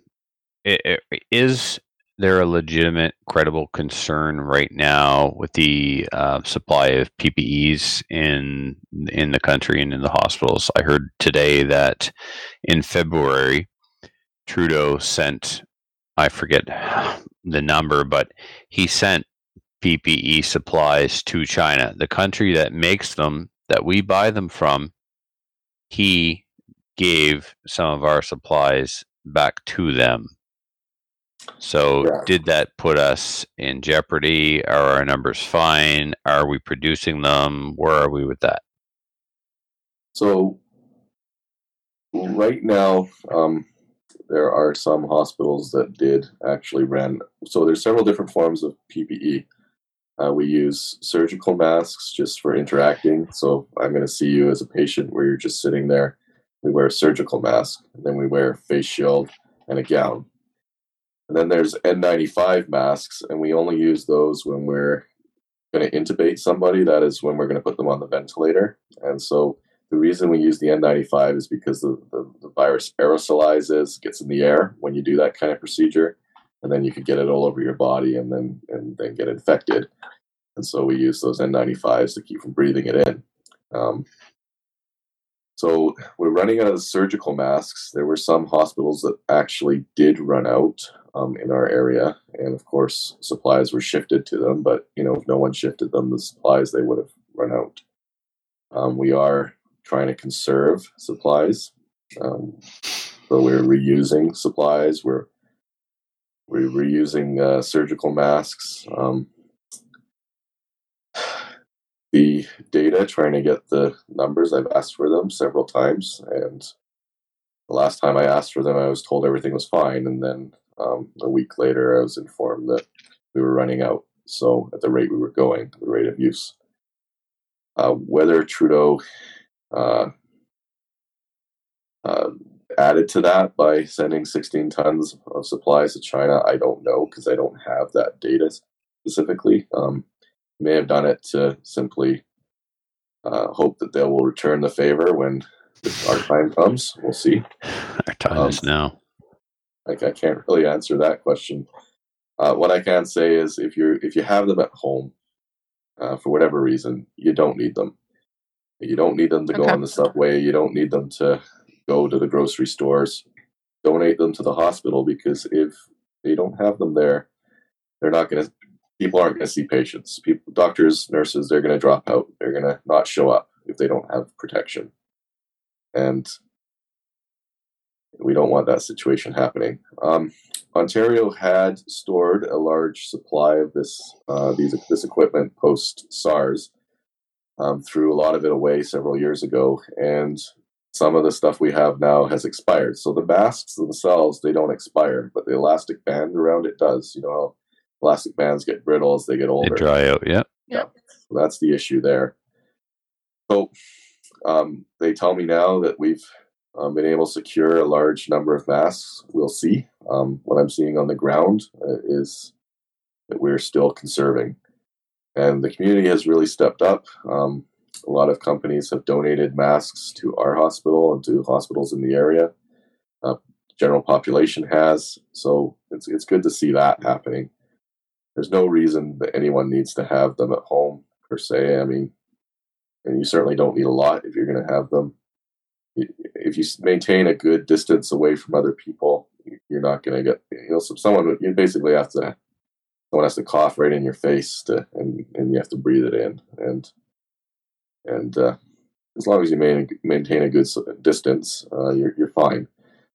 i- i- is there a legitimate, credible concern right now with the uh, supply of PPEs in in the country and in the hospitals? I heard today that in February, Trudeau sent I forget the number, but he sent PPE supplies to China, the country that makes them, that we buy them from. He gave some of our supplies back to them. So, Yeah. did that put us in jeopardy? Are our numbers fine? Are we producing them? Where are we with that? So right now, um, there are some hospitals that did actually run. So there's several different forms of PPE. Uh, we use surgical masks just for interacting. So I'm going to see you as a patient where you're just sitting there. We wear a surgical mask, and then we wear a face shield and a gown. And then there's N95 masks, and we only use those when we're going to intubate somebody. That is when we're going to put them on the ventilator. And so the reason we use the N95 is because the, the, the virus aerosolizes, gets in the air when you do that kind of procedure, and then you could get it all over your body and then and then get infected. And so we use those N95s to keep from breathing it in. Um, So we're running out of surgical masks. There were some hospitals that actually did run out um, in our area, and of course, supplies were shifted to them. But you know, if no one shifted them, the supplies they would have run out. Um, we are trying to conserve supplies, um, so we're reusing supplies. We're we're reusing uh, surgical masks. Um, the data, trying to get the numbers. I've asked for them several times, and the last time I asked for them, I was told everything was fine, and then um, a week later, I was informed that we were running out. So, at the rate we were going, the rate of use. Uh, whether Trudeau uh, uh, added to that by sending 16 tons of supplies to China, I don't know because I don't have that data specifically. Um, may have done it to simply uh, hope that they will return the favor when our time comes. We'll see. Our time Um, is now. Like I can't really answer that question. Uh, what I can say is, if you if you have them at home, uh, for whatever reason, you don't need them. You don't need them to go on the subway. You don't need them to go to the grocery stores. Donate them to the hospital because if they don't have them there, they're not going to. People aren't going to see patients. People, doctors, nurses, they're going to drop out. They're going to not show up if they don't have protection, and we don't want that situation happening. Um, Ontario had stored a large supply of this uh, these this equipment post SARS. Um, threw a lot of it away several years ago, and some of the stuff we have now has expired. So the masks themselves they don't expire, but the elastic band around it does. You know, how elastic bands get brittle as they get older. They dry out. Yeah. So that's the issue there. So um, they tell me now that we've um, been able to secure a large number of masks. We'll see. Um, what I'm seeing on the ground uh, is that we're still conserving, and the community has really stepped up. Um, a lot of companies have donated masks to our hospital and to hospitals in the area. Uh, general population has, so it's it's good to see that happening. There's no reason that anyone needs to have them at home per se. I mean, and you certainly don't need a lot if you're going to have them. If you maintain a good distance away from other people, you're not going to get. You know, someone you basically have to. Someone has to cough right in your face, to, and and you have to breathe it in, and and uh, as long as you maintain a good distance, uh, you're you're fine.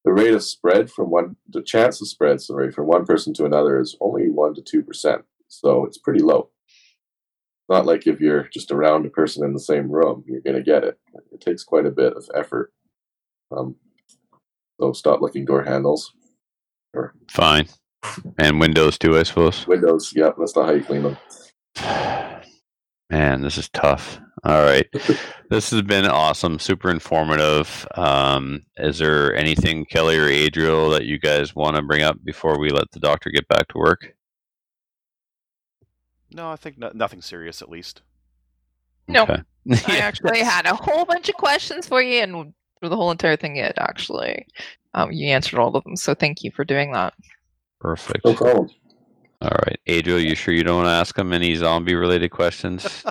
The rate of spread from one, the chance of spread, sorry, from one person to another is only one to two percent, so it's pretty low not like if you're just around a person in the same room, you're going to get it. It takes quite a bit of effort. Um, so stop licking door handles or Fine. And Windows too, I suppose. windows. Yep, that's not how you clean them. Man, this is tough. All right. this has been awesome, super informative. Um, is there anything, Kelly or Adriel, that you guys want to bring up before we let the doctor get back to work? No, I think no, nothing serious at least. No. Okay. I actually had a whole bunch of questions for you, and through the whole entire thing, it actually um, you answered all of them. So thank you for doing that. Perfect. No problem. All right. Adriel, you sure you don't want to ask him any zombie related questions?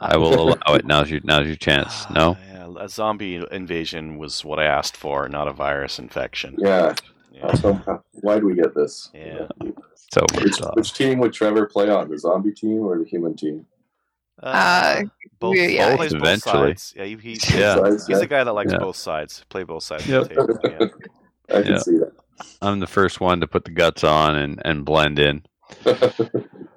I will allow it. Now's your, now's your chance. No? Ah, yeah, a zombie invasion was what I asked for, not a virus infection. Yeah. Yeah. So, why do we get this? Yeah. So, Which, which team would Trevor play on? The zombie team or the human team? Uh, both, yeah, yeah. he plays both Eventually. sides. Yeah, he, he, Yeah. Sides, he's yeah. the guy that likes Yeah. both sides. Play both sides Yep. of the table. Yeah. I can Yeah. see I'm the first one to put the guts on and, and blend in. That.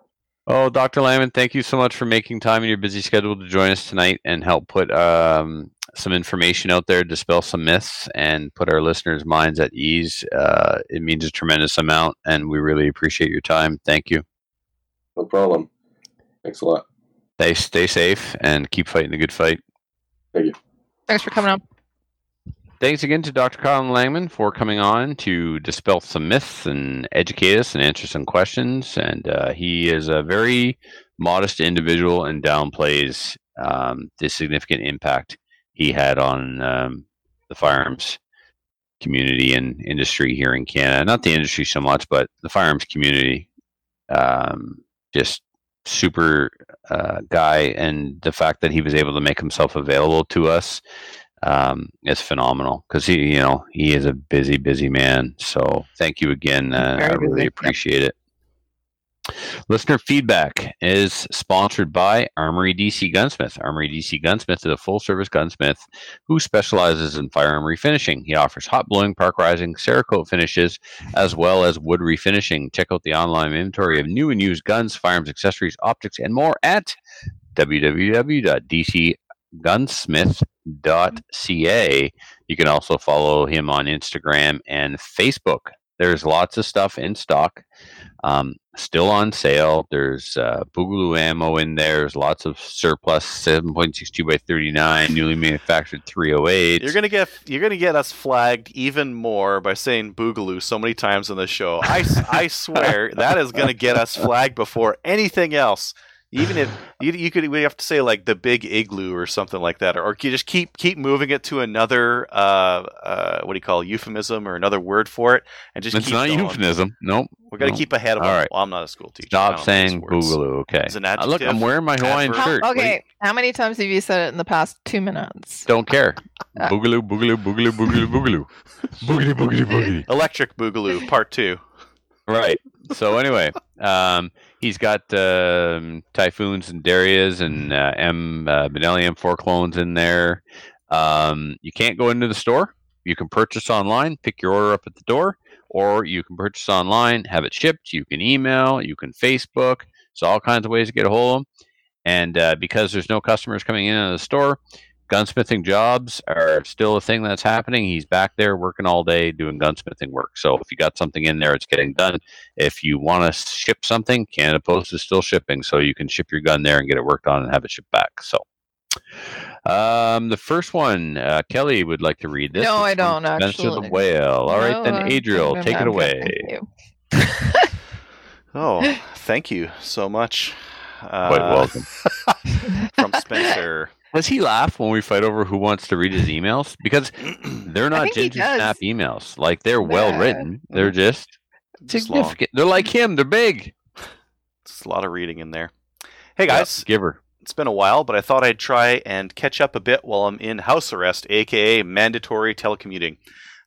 Oh, Dr. Lyman, thank you so much for making time in your busy schedule to join us tonight and help put um, some information out there, dispel some myths, and put our listeners' minds at ease. Uh, it means a tremendous amount, and we really appreciate your time. Thank you. no problem. Thanks a lot. Stay, stay safe and keep fighting the good fight. Thank you. Thanks for coming on. Thanks again to Dr. Caillin Langmann for coming on to dispel some myths and educate us and answer some questions. And uh, he is a very modest individual and downplays um, the significant impact he had on um, the firearms community and industry here in Canada. Not the industry so much, but the firearms community. Um, just super uh, guy, and the fact that he was able to make himself available to us um, is phenomenal because he, you know, he is a busy, busy man. So thank you again. Uh, I really appreciate it. Listener feedback is sponsored by Armory DC Gunsmith. Armory DC Gunsmith is a full service gunsmith who specializes in firearm refinishing. He offers hot bluing, park rising, Cerakote finishes, as well as wood refinishing. Check out the online inventory of new and used guns, firearms, accessories, optics, and more at www.dcgunsmith.ca. You can also follow him on Instagram and Facebook. There's lots of stuff in stock, um, still on sale. There's uh, Boogaloo ammo in there. There's lots of surplus 7.62 by 39, newly manufactured 308. You're gonna get you're gonna get us flagged even more by saying boogaloo so many times on the show. I, I swear that is gonna get us flagged before anything else. Even if you, you could, we have to say like the big igloo or something like that, or, or you just keep keep moving it to another uh, uh, what do you call it, euphemism or another word for it, and just it's keep not going. euphemism. Nope. We're gonna no. keep ahead of All right. Well, I'm not a school teacher. Stop saying boogaloo. Okay. It's an Uh, look, I'm wearing my Hawaiian adverb. shirt. Okay, Wait, how many times have you said it in the past two minutes? don't care. boogaloo, Boogaloo, boogaloo, boogaloo, boogaloo, boogaloo. boogaloo, boogity, boogity. Electric boogaloo, part two. Right. So anyway, um, he's got um, typhoons and Deryas and uh, M uh, Benelli M4 clones in there. Um, you can't go into the store. You can purchase online, pick your order up at the door, or you can purchase online, have it shipped. You can email, you can Facebook. So all kinds of ways to get a hold of them. And uh, because there's no customers coming in at the store, gunsmithing jobs are still a thing that's happening. He's back there working all day doing gunsmithing work. So if you got something in there, it's getting done. If you want to ship something, Canada Post is still shipping, so you can ship your gun there and get it worked on and have it shipped back. So. Um, the first one, uh, Kelly would like to read this. No, It's I don't, Spencer actually. the Whale. All right, No, then, I'm- Adriel, take it away. thank you. Oh, thank you so much. Uh, Quite welcome. from Spencer. Does he laugh when we fight over who wants to read his emails? Because they're not think ginger snap emails. Like they're well written. They're mm-hmm. just Just long. They're like him. They're big. It's a lot of reading in there. Hey guys, Yep, give her. it's been a while, but I thought I'd try and catch up a bit while I'm in house arrest, aka mandatory telecommuting.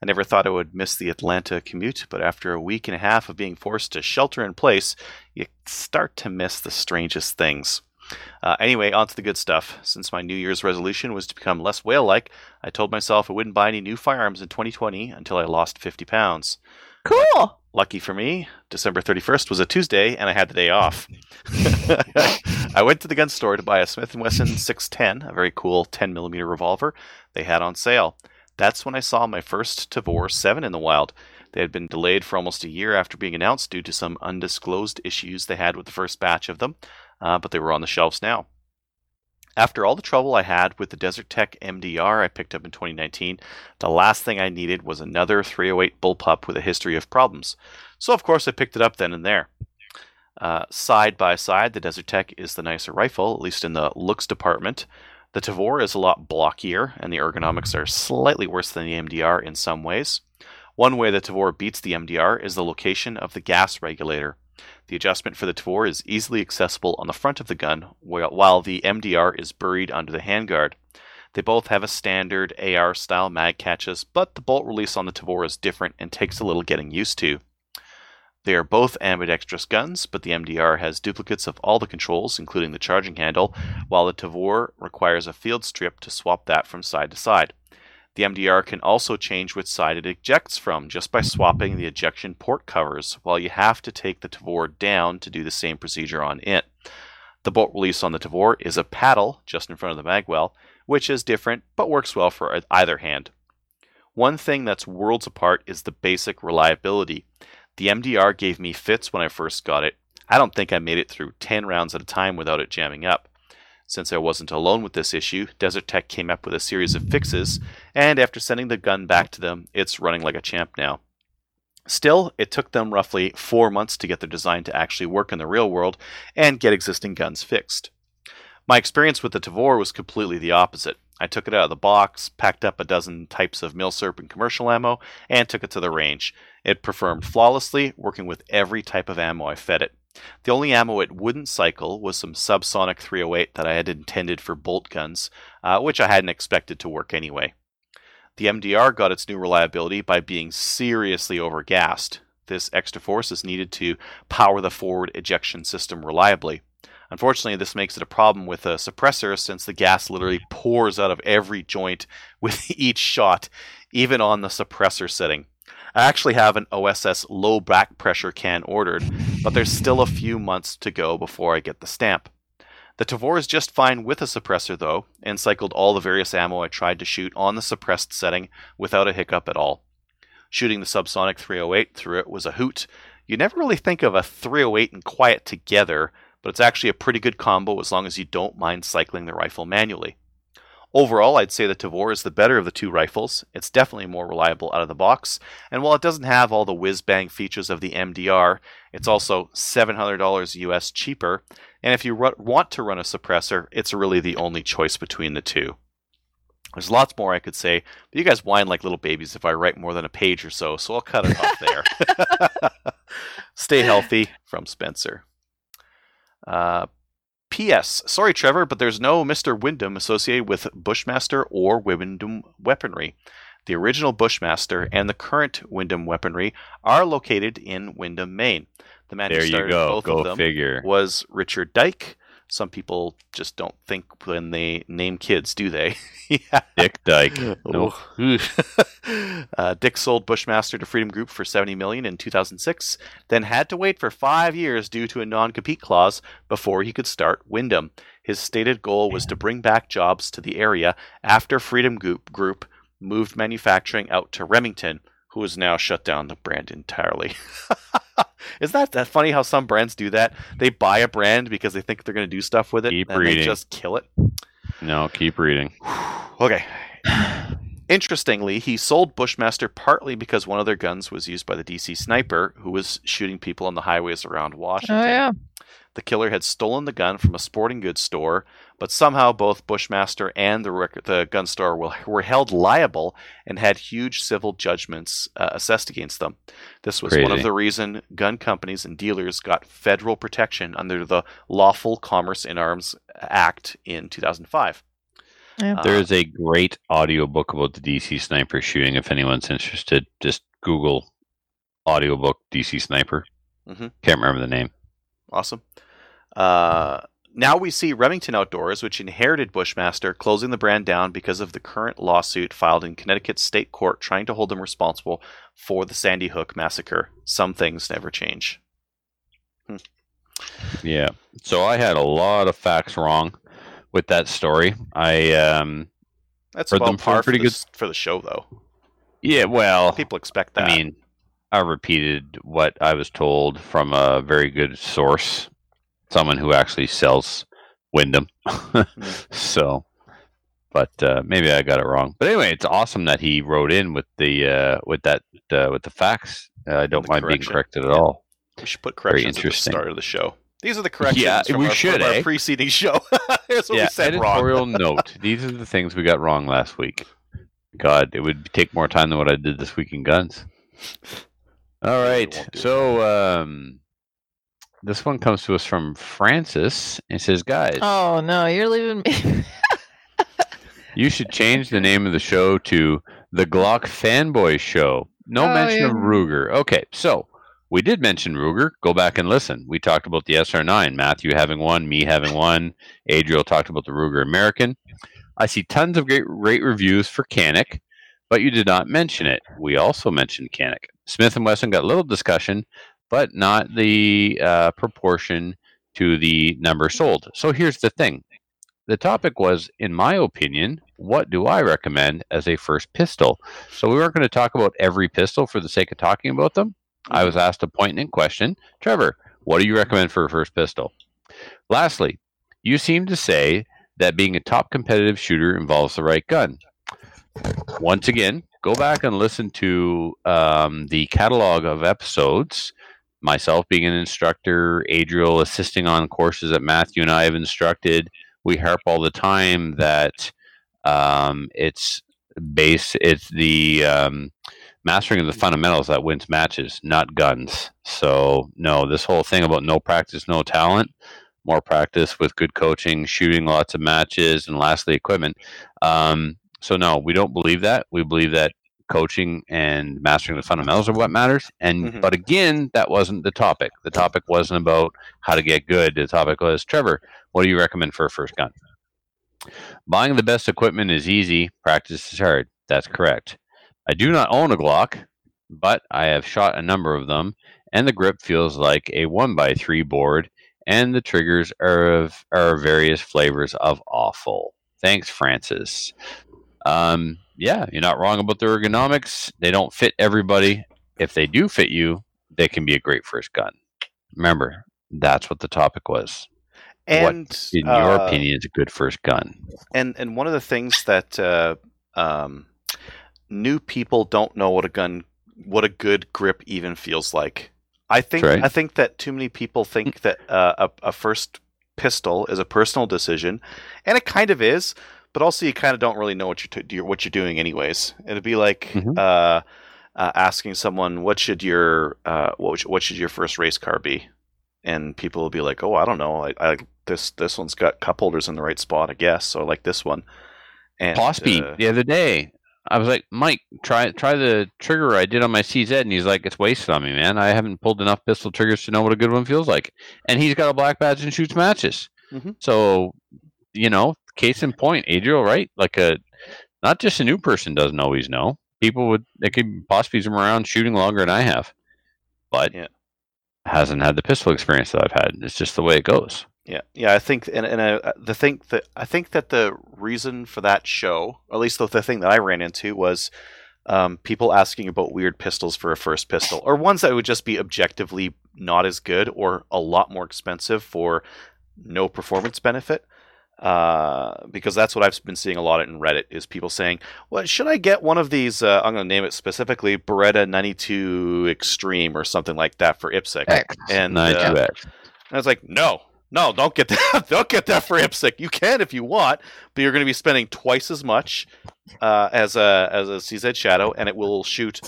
I never thought I would miss the Atlanta commute, but after a week and a half of being forced to shelter in place, you start to miss the strangest things. Uh, anyway, on to the good stuff. Since my New Year's resolution was to become less whale like, I told myself I wouldn't buy any new firearms in 2020 until I lost 50 pounds. Cool. Lucky for me, December 31st was a Tuesday and I had the day off. I went to the gun store to buy a Smith & Wesson 610, a very cool 10mm revolver they had on sale. That's when I saw my first Tavor 7 in the wild. They had been delayed for almost a year after being announced due to some undisclosed issues they had with the first batch of them, uh, but they were on the shelves now. After all the trouble I had with the Desert Tech MDR I picked up in 2019, the last thing I needed was another 308 bullpup with a history of problems. So, of course, I picked it up then and there. Uh, side by side, the Desert Tech is the nicer rifle, at least in the looks department. The Tavor is a lot blockier, and the ergonomics are slightly worse than the MDR in some ways. One way the Tavor beats the MDR is the location of the gas regulator. The adjustment for the Tavor is easily accessible on the front of the gun, while the MDR is buried under the handguard. They both have a standard AR style mag catches, but the bolt release on the Tavor is different and takes a little getting used to. They are both ambidextrous guns, but the MDR has duplicates of all the controls, including the charging handle, while the Tavor requires a field strip to swap that from side to side. The MDR can also change which side it ejects from just by swapping the ejection port covers, while you have to take the Tavor down to do the same procedure on it. The bolt release on the Tavor is a paddle just in front of the magwell, which is different but works well for either hand. One thing that's worlds apart is the basic reliability. The MDR gave me fits when I first got it. I don't think I made it through 10 rounds at a time without it jamming up. Since I wasn't alone with this issue, Desert Tech came up with a series of fixes, and after sending the gun back to them, it's running like a champ now. Still, it took them roughly four months to get their design to actually work in the real world and get existing guns fixed. My experience with the Tavor was completely the opposite. I took it out of the box, packed up a dozen types of milsurp and commercial ammo, and took it to the range. It performed flawlessly, working with every type of ammo I fed it. The only ammo it wouldn't cycle was some subsonic 308 that I had intended for bolt guns, uh, which I hadn't expected to work anyway. The MDR got its new reliability by being seriously overgassed. This extra force is needed to power the forward ejection system reliably. Unfortunately, this makes it a problem with a suppressor since the gas literally pours out of every joint with each shot, even on the suppressor setting. I actually have an OSS low back pressure can ordered, but there's still a few months to go before I get the stamp. The Tavor is just fine with a suppressor though, and cycled all the various ammo I tried to shoot on the suppressed setting without a hiccup at all. Shooting the subsonic 308 through it was a hoot. You never really think of a 308 and quiet together, but it's actually a pretty good combo as long as you don't mind cycling the rifle manually. Overall, I'd say the Tavor is the better of the two rifles. It's definitely more reliable out of the box, and while it doesn't have all the whiz bang features of the MDR, it's also $700 US cheaper. And if you ru- want to run a suppressor, it's really the only choice between the two. There's lots more I could say, but you guys whine like little babies if I write more than a page or so, so I'll cut it off there. Stay healthy from Spencer. Uh, P.S. Sorry, Trevor, but there's no Mr. Windham associated with Bushmaster or Windham weaponry. The original Bushmaster and the current Windham weaponry are located in Windham, Maine. The man who There you started both Go of them figure. was Richard Dyke. Some people just don't think when they name kids, do they? yeah. Dick Dyke. No. uh, Dick sold Bushmaster to Freedom Group for 70 million in 2006, then had to wait for five years due to a non-compete clause before he could start Windham. His stated goal was to bring back jobs to the area after Freedom Group, Group moved manufacturing out to Remington, who has now shut down the brand entirely. Is that that funny how some brands do that? They buy a brand because they think they're going to do stuff with it, Keep and they just kill it. No, keep reading. Okay. Interestingly, he sold Bushmaster partly because one of their guns was used by the DC sniper who was shooting people on the highways around Washington. Oh yeah. The killer had stolen the gun from a sporting goods store, but somehow both Bushmaster and the, rec- the gun store were, were held liable and had huge civil judgments uh, assessed against them. This was one of the reason gun companies and dealers got federal protection under the Lawful Commerce in Arms Act in 2005. Yeah. Uh, There is a great audiobook about the DC sniper shooting. If anyone's interested, just Google audiobook DC sniper. Mhm. Can't remember the name. Awesome. Uh, now we see Remington Outdoors, which inherited Bushmaster, closing the brand down because of the current lawsuit filed in Connecticut State Court trying to hold them responsible for the Sandy Hook massacre. Some things never change. Yeah. So I had a lot of facts wrong with that story. I um That's Heard about them par for pretty the, good- for the show, though. yeah, well, People expect that. I mean, I repeated what I was told from a very good source, someone who actually sells Windham. so, but uh, maybe I got it wrong. But anyway, it's awesome that he wrote in with the uh, with that uh, with the facts. Uh, I don't mind being corrected at Yeah. all. we should put corrections at the start of the show. These are the corrections Yeah, from, we our, should, from our eh? preceding show. Here's what yeah, we said wrong. editorial note. These are the things we got wrong last week. God, it would take more time than what I did this week in guns. All Yeah, it right. won't do. So um, this one comes to us from Francis. and says, "Guys, Oh no, you're leaving me. you should change the name of the show to the Glock Fanboy Show. No Oh, mention of. Ruger. Okay, so we did mention Ruger. Go back and listen. We talked about the SR9. Matthew having one, me having one. Adriel talked about the Ruger American. I see tons of great, great reviews for Canik, but you did not mention it. We also mentioned Canik. Smith and Wesson got a little discussion, but not the uh, proportion to the number sold. So here's the thing. The topic was, in my opinion, what do I recommend as a first pistol? So we weren't going to talk about every pistol for the sake of talking about them. I was asked a poignant question. Trevor, what do you recommend for a first pistol? Lastly, you seem to say that being a top competitive shooter involves the right gun. Once again, go back and listen to um, the catalog of episodes. Myself being an instructor, Adriel assisting on courses that Matthew and I have instructed. We harp all the time that um, it's base. It's the um, mastering of the fundamentals that wins matches, not guns. So no, this whole thing about no practice, no talent. More practice with good coaching, shooting lots of matches, and lastly, equipment. Um, So no, we don't believe that. We believe that coaching and mastering the fundamentals are what matters. And Mhm. but again, that wasn't the topic. The topic wasn't about how to get good. The topic was Trevor, what do you recommend for a first gun? Buying the best equipment is easy, practice is hard. That's correct. I do not own a Glock, but I have shot a number of them, and the grip feels like a one by three board, and the triggers are of are various flavors of awful. Thanks, Francis. Um, yeah, you're not wrong about the ergonomics. They don't fit everybody. If they do fit you, they can be a great first gun. Remember, that's what the topic was. And In your uh, opinion, is a good first gun. and and one of the things that uh, um, new people don't know what a gun, what a good grip even feels like. I think right. I think that too many people think that uh, a, a first pistol is a personal decision, and it kind of is. But also, you kind of don't really know what you're, t- what you're doing, anyways. It'd be like Mhm. uh, uh, asking someone, "What should your uh, what, should, what should your first race car be?" And people will be like, "Oh, I don't know. I, I this this one's got cup holders in the right spot, I guess. So I like this one." And speed uh, the other day. I was like, Mike, try try the trigger I did on my CZ, and he's like, it's wasted on me, man. I haven't pulled enough pistol triggers to know what a good one feels like. And he's got a black badge and shoots matches. Mhm. So, you know, case in point, Adriel, right? Like a not just a new person doesn't always know. People would they could possibly be around shooting longer than I have, but Yeah. hasn't had the pistol experience that I've had. It's just the way it goes. Yeah, yeah. I think, and, and uh, the thing that I think that the reason for that show, or at least the, the thing that I ran into, was um, people asking about weird pistols for a first pistol, or ones that would just be objectively not as good or a lot more expensive for no performance benefit. Uh, because that's what I've been seeing a lot in Reddit is people saying, "Well, should I get one of these? Uh, I'm going to name it specifically Beretta 92 Extreme or something like that for IPSC." X. And Nine uh, and I was like, no, no, don't get that. don't get that for IPSC. You can if you want, but you're going to be spending twice as much uh, as a as a CZ Shadow, and it will shoot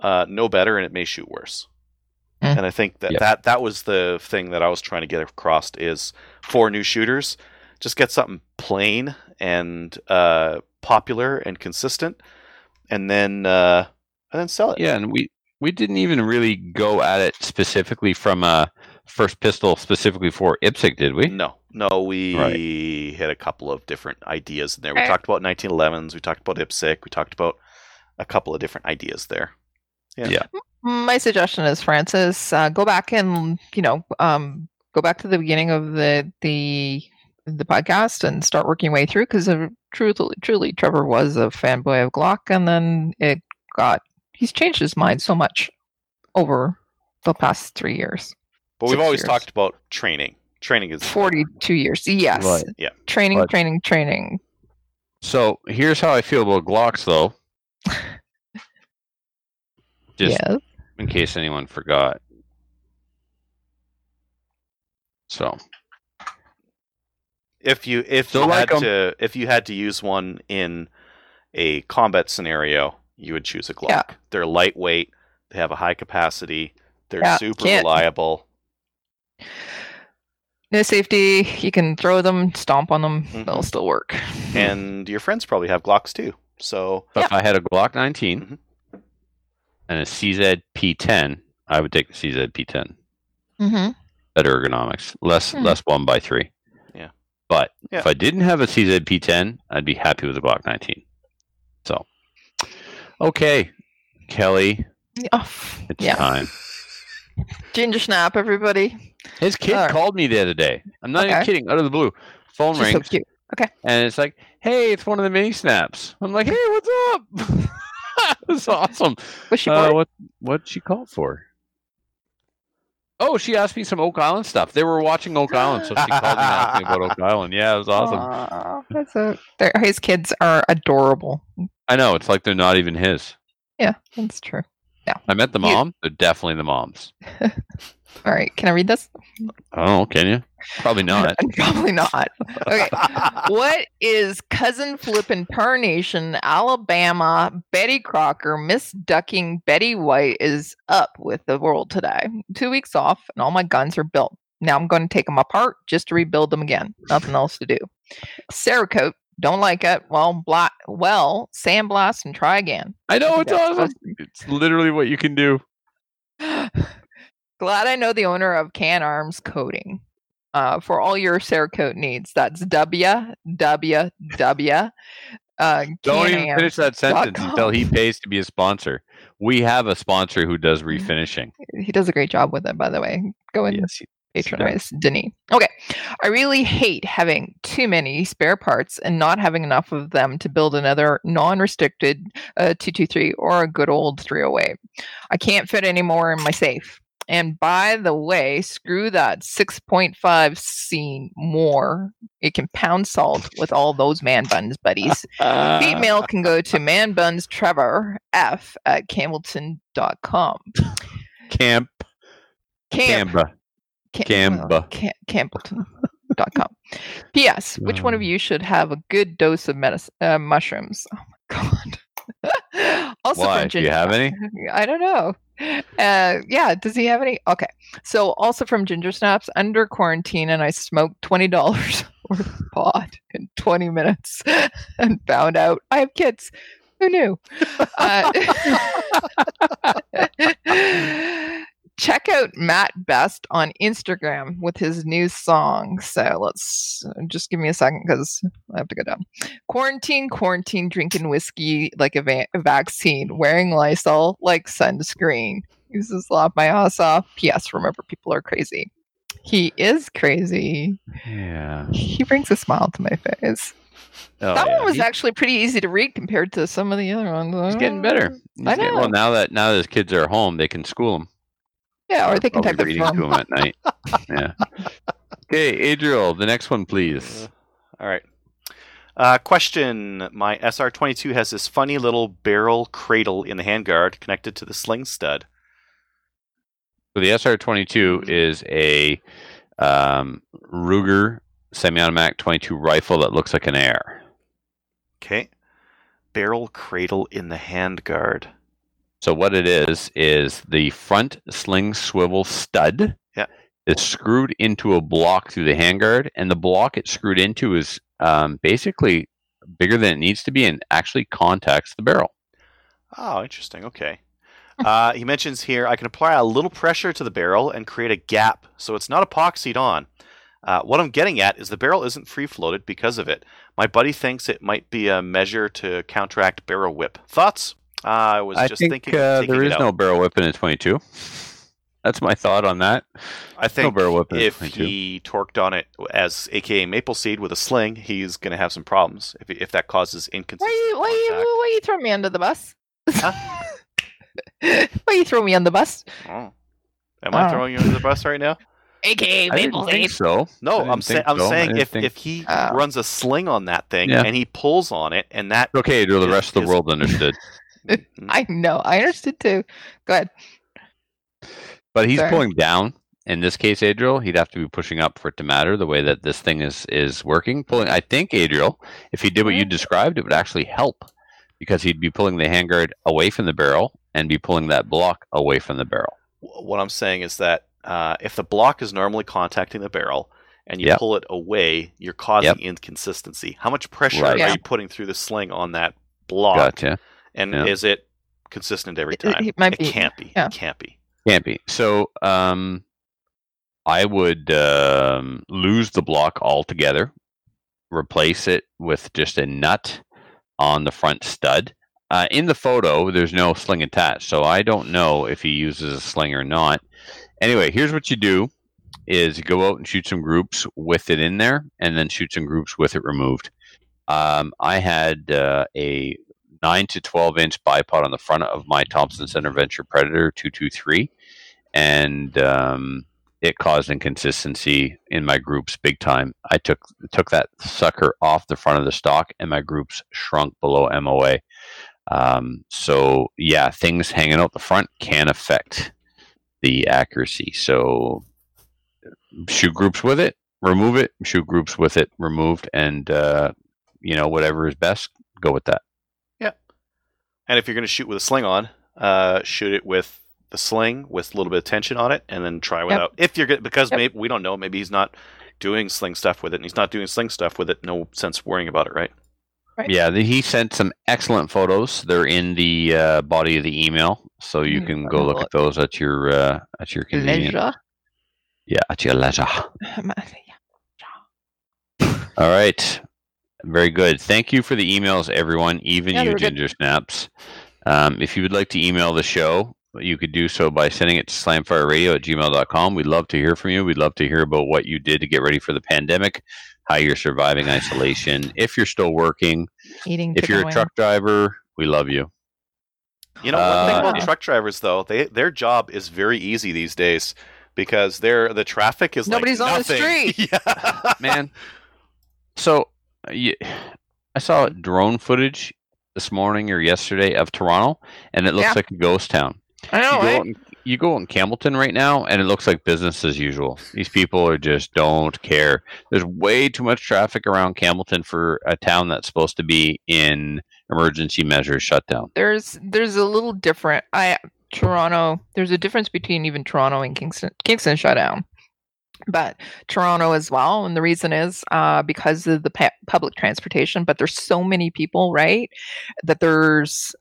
uh, no better, and it may shoot worse. Mm. And I think that, Yeah. that that was the thing that I was trying to get across is for new shooters, just get something plain and uh, popular and consistent, and then uh, and then sell it. Yeah, and we we didn't even really go at it specifically from a first pistol specifically for IPSC, did we? No, no, we hit a couple of different ideas in there. We Okay. talked about 1911s, we talked about IPSC, we talked about a couple of different ideas there. Yeah. Yeah. My suggestion is, Francis, uh, go back and you know, um, go back to the beginning of the the the podcast and start working way through because uh, truly, truly, Trevor was a fanboy of Glock, and then it got he's changed his mind so much over the past three years, But we've always years. talked about training. Training is forty-two years. Yes, Right. Yeah. training, But- training, training. So here's how I feel about Glocks, though. Just yes. in case anyone forgot. So if you if Still you like had 'em. to if you had to use one in a combat scenario, you would choose a Glock. Yeah. They're lightweight, they have a high capacity, they're Yeah, super can't- reliable. No safety. You can throw them, stomp on them. Mhm. They'll still work. And your friends probably have Glocks too. So if I had a Glock 19 Mhm. and a CZ P10, I would take the CZ P10. Mm-hmm. Better ergonomics, less Hmm. less one by three. Yeah. But Yeah. if I didn't have a CZ P10, I'd be happy with the Glock 19. So, okay, Kelly, Oh, it's yeah. time. Ginger snap, everybody. His kid Alright. called me the other day. I'm not even kidding. Out of the blue, phone She's so rings, cute. and it's like, "Hey, it's one of the mini snaps." I'm like, "Hey, what's up?" That's awesome. Was she Uh, born? what what she called for? Oh, she asked me some Oak Island stuff. They were watching Oak Island, so she called me and asked me about Oak Island. Yeah, it was awesome. Aw, that's so. they're- His kids are adorable. I know. It's like they're not even his. Yeah, that's true. I met the mom. They're definitely the moms. All right, can I read this? Oh. Can you? Probably not. Probably not. Okay. what is cousin flippin' Nation, Alabama, Betty Crocker, Miss Ducking Betty White is up with the world today. Two weeks off, and all my guns are built. Now I'm going to take them apart just to rebuild them again. Nothing else to do. Cerakote Don't like it. Well, well, sandblast and try again. I know it's awesome. It's literally what you can do. Glad I know the owner of Can Arms Coating. Uh, for all your Cerakote needs, that's www. Uh, Don't even finish that sentence until he pays to be a sponsor. We have a sponsor who does refinishing. He does a great job with it, by the way. Go and Yes, patronize Denis. Okay. I really hate having too many spare parts and not having enough of them to build another non restricted uh, 223 or a good old 308. I can't fit any more in my safe. And by the way, screw that 6.5 Creedmoor. It can pound salt with all those man buns, buddies. Hate mail can go to manbunstrevor f at campbellton.com. Camp Camp, Camba. Cam-. Cam- Campbellton.com. P.S. Which one of Um. you should have a good dose of medicine, uh, mushrooms? Oh my god. also Why? from Do you have any? I don't know. Uh, yeah. Does he have any? Okay. So also from Ginger Snaps under quarantine, and I smoked twenty dollars worth of pot in twenty minutes, and found out I have kids. Who knew? Uh, check out Matt Best on Instagram with his new song. So let's just give me a second because I have to go down. Quarantine, quarantine, drinking whiskey like a, va- a vaccine, wearing Lysol like sunscreen. Uses laugh my ass off. P.S. Remember, people are crazy. He is crazy. Yeah. He brings a smile to my face. Oh, that yeah. one was He- actually pretty easy to read compared to some of the other ones. He's getting better. He's I getting- well, now that now that his kids are home, they can school him. Yeah, or they can type it reading from. to him at night. yeah. Okay, Adriel, the next one, please. Uh, all right. Uh, question: My SR22 has this funny little barrel cradle in the handguard connected to the sling stud. So the SR22 is a um, Ruger semi-automatic 22 rifle that looks like an air. Okay. Barrel cradle in the handguard. So what it is is the front sling swivel stud Yeah. is screwed into a block through the handguard, and the block it's screwed into is um, basically bigger than it needs to be and actually contacts the barrel. Oh, interesting. Okay. Uh, he mentions here I can apply a little pressure to the barrel and create a gap so it's not epoxied on. Uh, what I'm getting at is the barrel isn't free floated because of it. My buddy thinks it might be a measure to counteract barrel whip. Thoughts? Uh, I was I just think thinking. of uh, taking there it is out. no barrel whip in a 22. That's my thought on that. I No think barrel whip in a if 22. he torqued on it as AKA Maple Seed with a sling, he's going to have some problems if, if that causes inconsistency. Why inconsistent you why you why you throw me under the bus? Huh? why you throw me on the bus? Oh. Am I Oh. throwing you under the bus right now? AKA I didn't so. No, I'm saying think I'm so. Saying if, think- if he Oh. runs a sling on that thing Yeah. and he pulls on it and that Okay, Adriel, the Is- rest of the is- world understood. I know. I understood too. Go ahead. But he's Sorry. pulling down. In this case, Adriel, he'd have to be pushing up for it to matter the way that this thing is is working. Pulling, I think, Adriel, if he did what you described, it would actually help because he'd be pulling the handguard away from the barrel and be pulling that block away from the barrel. what I'm saying is that uh, if the block is normally contacting the barrel and you Yep. pull it away, you're causing inconsistency. How much pressure Right. are Yeah. you putting through the sling on that block? Gotcha. And Yeah. is it consistent every It- it- time? it might be, can't be. yeah. It can't be. Can't be. So, um, I would um, lose the block altogether, replace it with just a nut on the front stud. Uh, in the photo, there's no sling attached, so I don't know if he uses a sling or not. Anyway, here's what you do: is you go out and shoot some groups with it in there, and then shoot some groups with it removed. Um, I had uh, a nine to twelve inch bipod on the front of my Thompson Center Venture Predator two two three and um, it caused inconsistency in my groups big time. I took took that sucker off the front of the stock, and my groups shrunk below MOA. Um, so yeah, things hanging out the front can affect the accuracy. So shoot groups with it, remove it. Shoot groups with it, removed, and uh, you know whatever is best, go with that. And if you're going to shoot with a sling on, uh, shoot it with the sling with a little bit of tension on it, and then try without. If you're good, because Yep. maybe we don't know, maybe he's not doing sling stuff with it, and he's not doing sling stuff with it. No sense worrying about it, right? Right. Yeah, the, he sent some excellent photos. They're in the uh, body of the email, so you Mm, can go look look. at those at your uh, at your convenience. Leisure. Yeah, at your leisure. All right. Very good. Thank you for the emails, everyone, even Yeah, you were good. ginger snaps. Um, if you would like to email the show, you could do so by sending it to slamfireradio at gmail.com. We'd love to hear from you. We'd love to hear about what you did to get ready for the pandemic, how you're surviving isolation. If you're still working, Eating if you're a wing. truck driver, we love you. You know, one thing Uh, about yeah. truck drivers though, they their job is very easy these days because they're the traffic is like Nobody's on the street. yeah. Man, so uh, you, I saw drone footage this morning or yesterday of Toronto, and it looks Yeah. like a ghost town. I know, you go right? in, you go in Campbellton right now, and it looks like business as usual. These people are just don't care. There's way too much traffic around Campbellton for a town that's supposed to be in emergency measures shutdown. There's there's a little different. I Toronto. There's a difference between even Toronto and Kingston. Kingston shut down, but Toronto as well. And the reason is uh, because of the pa- public transportation. But there's so many people, right? That there's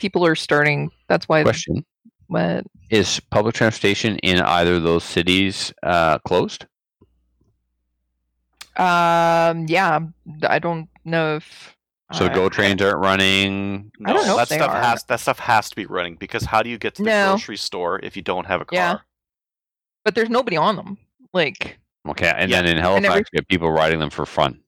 people are starting. That's why. Question: What? Is public transportation in either of those cities uh, closed? Um. Yeah. I don't know if. So uh, GO trains aren't running. I don't know that if they stuff are. has that stuff has to be running because how do you get to the No. grocery store if you don't have a car? Yeah. But there's nobody on them. Like. Okay, and Yeah. then in Halifax, every- you have people riding them for fun.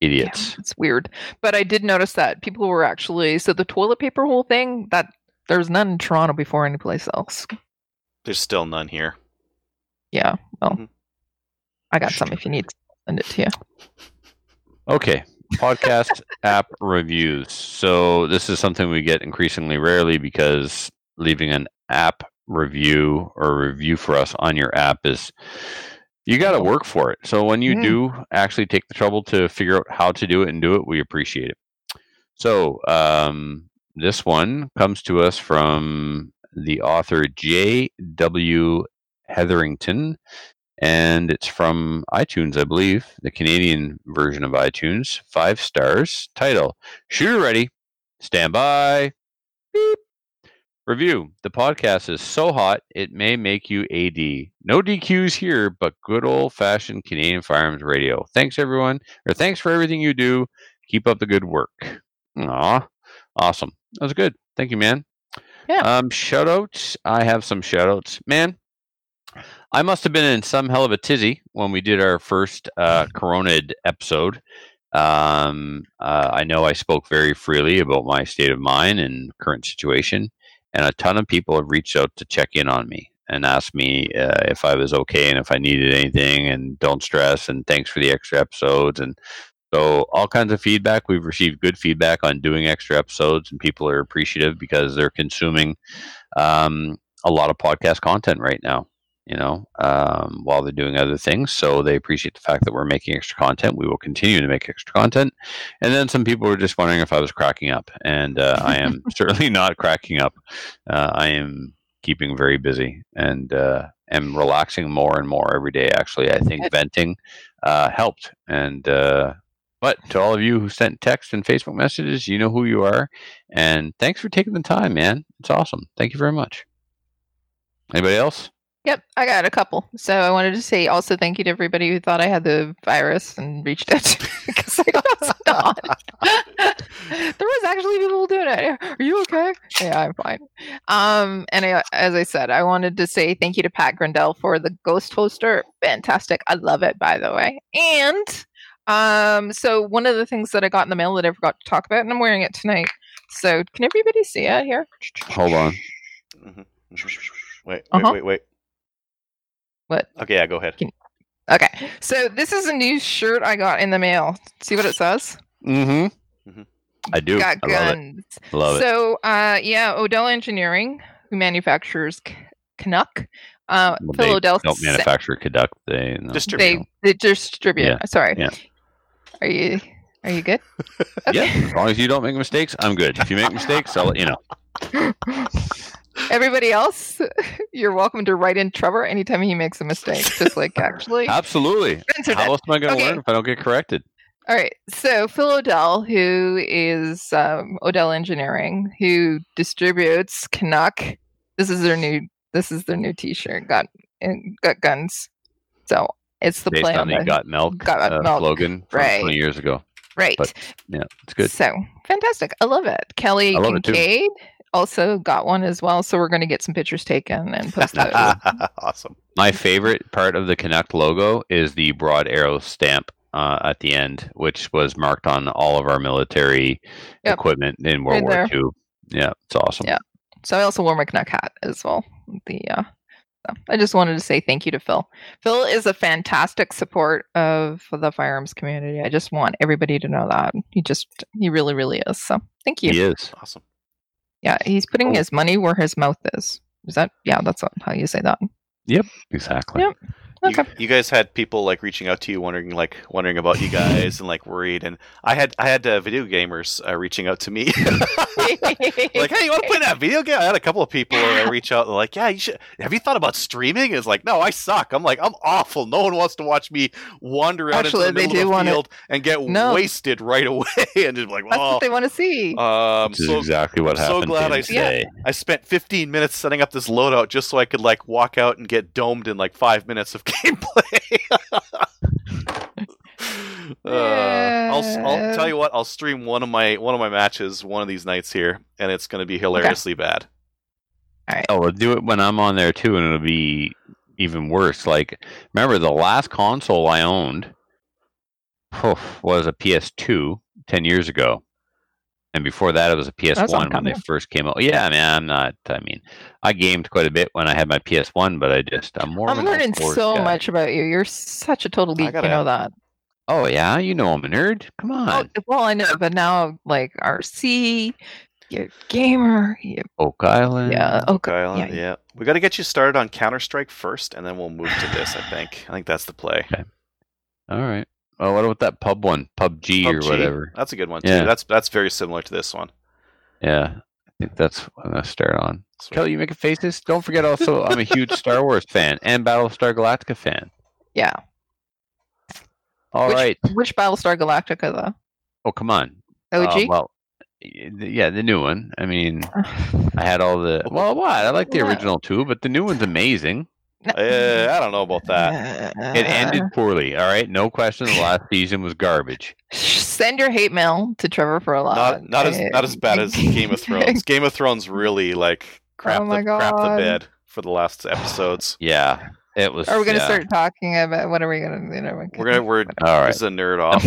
Yeah, Idiots. it's weird. But I did notice that people were actually so the toilet paper whole thing that there's none in Toronto before anyplace else. There's still none here. Yeah. Well, Mhm. I got some if you need. Send it to you. Okay, podcast app reviews. So this is something we get increasingly rarely because leaving an app review or review for us on your app is you got to work for it. So when you Mm. do actually take the trouble to figure out how to do it and do it, we appreciate it. So um, this one comes to us from the author J.W. Hetherington, and it's from iTunes, I believe, the Canadian version of iTunes. Five stars. Title Shooter ready. Stand by. Beep. Review The podcast is so hot it may make you AD. No DQs here, but good old fashioned Canadian Firearms Radio. Thanks, everyone, or thanks for everything you do. Keep up the good work. Aw, awesome. That was good. Thank you, man. Yeah. Um, shout outs. I have some shout outs. Man, I must have been in some hell of a tizzy when we did our first uh, Coronid episode. Um, uh, I know I spoke very freely about my state of mind and current situation, and a ton of people have reached out to check in on me and asked me uh, if I was okay and if I needed anything, and don't stress, and thanks for the extra episodes, and so all kinds of feedback. We've received good feedback on doing extra episodes, and people are appreciative because they're consuming um, a lot of podcast content right now you know, um, while they're doing other things. So they appreciate the fact that we're making extra content. We will continue to make extra content. And then some people were just wondering if I was cracking up, and uh, I am certainly not cracking up. Uh, I am keeping very busy and uh, am relaxing more and more every day. Actually, I think venting uh, helped. And uh, but to all of you who sent text and Facebook messages, you know who you are, and thanks for taking the time, man. It's awesome. Thank you very much. Anybody else? Yep, I got a couple. So I wanted to say also thank you to everybody who thought I had the virus and reached out because I was not. there was actually people doing it. Are you okay? Yeah, I'm fine. Um, and I, as I said, I wanted to say thank you to Pat Grindell for the ghost poster. Fantastic. I love it, by the way. And um, so one of the things that I got in the mail that I forgot to talk about, and I'm wearing it tonight. So can everybody see it here? Hold on. Mhm. Wait, wait, Uh-huh. wait, wait. What? Okay, yeah, go ahead. Okay, so this is a new shirt I got in the mail. See what it says? Mm-hmm. Mhm. I do. Got I love it. guns. Love it. so, uh, yeah, O'Dell Engineering, who manufactures K- Canuck, uh, Well, Phil they don't manufacture Canuck. They no. Distribute. they, they distribute. Yeah, Sorry. yeah. Are you are you good? yeah. As long as you don't make mistakes, I'm good. If you make mistakes, I'll let you know. Everybody else, you're welcome to write in Trevor anytime he makes a mistake. Just like actually, Absolutely. How else am I going to Okay. learn if I don't get corrected? All right. So Phil O'Dell, who is um, O'Dell Engineering, who distributes Canuck. This is their new. This is their new T-shirt. Got and got guns. So it's the Based play on on the Got Milk Got uh, Milk, slogan right. 20 years ago. right. but Yeah, it's good. So fantastic. I love it. Kelly I love it. Kincaid also got one as well. So we're going to get some pictures taken and post those. awesome. My favorite part of the Canuck logo is the broad arrow stamp uh, at the end, which was marked on all of our military Yep. equipment in World Right War there. II. Yeah, it's awesome. Yeah. So I also wore my Canuck hat as well. The uh, so I just wanted to say thank you to Phil. Phil is a fantastic support of the firearms community. I just want everybody to know that he just he really really is. So thank you. He is. Awesome. Yeah, he's putting his money where his mouth is. Is that yeah? That's how you say that. Yep, exactly. Yep. You, Okay. you guys had people like reaching out to you, wondering like wondering about you guys and like worried. And I had I had uh, video gamers uh, reaching out to me, like, "Hey, you want to play that video game?" I had a couple of people uh, reach out, and like, "Yeah, you should. Have you thought about streaming?" It's like, "No, I suck." I'm like, "I'm awful. No one wants to watch me wander out Actually, into the middle do of wanna- a field and get No. wasted right away." and just be like, That's "Oh, what they want to see. um, Which is so exactly what I'm so glad I him said- today. I spent 15 minutes setting up this loadout just so I could like walk out and get domed in like five minutes of gameplay. uh, I'll, I'll tell you what. I'll stream one of my one of my matches one of these nights here, and it's going to be hilariously bad. Oh, we'll do it when I'm on there too, and it'll be even worse. Like, remember the last console I owned poof, was a PS2 10 years ago. And before that, it was a PS1 when they first came out. Yeah, man, I'm not. I mean, I gamed quite a bit when I had my PS1, but I just I'm more. I'm an learning outdoors so guy. much about you. You're such a total geek. gotta- You know that. Oh yeah, you know I'm a nerd. Come oh, on, Oh, well, I know, but now like RC, you're gamer. You, Oak Island. yeah. Oh, Oak Island, yeah. yeah. We got to get you started on Counter Strike first, and then we'll move to this. I think. I think that's the play. Okay. All right. Well, what about that pub one, PUBG, or whatever? That's a good one too. Yeah. That's that's very similar to this one. Yeah, I think that's what I'm gonna start on. Sweet. Kelly, you making faces? Don't forget also, I'm a huge Star Wars fan and Battlestar Galactica fan. yeah. All which, right. Which Battlestar Galactica though? Oh, come on. OG. Uh, well, yeah, the new one. I mean, I had all the. Well, what? I like the What? original too, but the new one's amazing. Uh, I don't know about that. It ended poorly. All right, no question. The last season was garbage. Send your hate mail to Trevor for a lot. Not not as not as bad as Game of Thrones. Game of Thrones really like crap Oh my the crap the bed for the last episodes. Yeah, it was. Are we gonna yeah. start talking about what are we gonna? You know, We're gonna we're All right, this is a nerd off.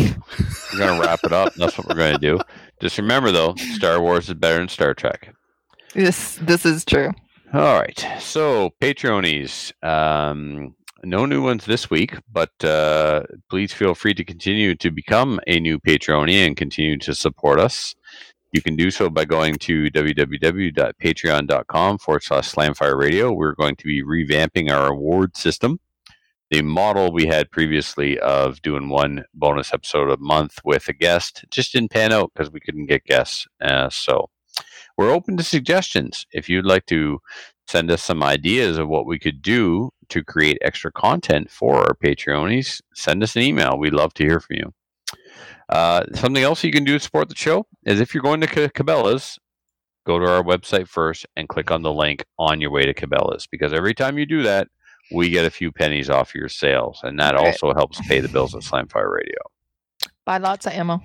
we're gonna wrap it up. That's what we're gonna do. Just remember, though, Star Wars is better than Star Trek. This this is true. All right. So, Patreonies. Um, no new ones this week, but uh, please feel free to continue to become a new Patreonie and continue to support us. You can do so by going to www.patreon.com forward slash slamfire radio. We're going to be revamping our award system. The model we had previously of doing one bonus episode a month with a guest just didn't pan out because we couldn't get guests. Uh, so, we're open to suggestions. If you'd like to send us some ideas of what we could do to create extra content for our Patreonies, send us an email. We'd love to hear from you. Uh, something else you can do to support the show is if you're going to Ca- Cabela's, go to our website first and click on the link on your way to Cabela's because every time you do that, we get a few pennies off your sales, and that Right. also helps pay the bills at Slamfire Radio. Buy lots of ammo.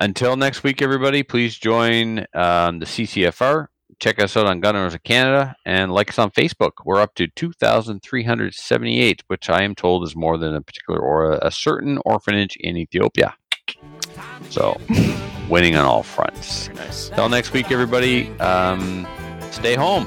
Until next week, everybody, please join um, the CCFR. Check us out on Gun Owners of Canada and like us on Facebook. We're up to 2,378, which I am told is more than a particular or a, a certain orphanage in Ethiopia. So, winning on all fronts. Nice. Till next week, everybody, um, stay home.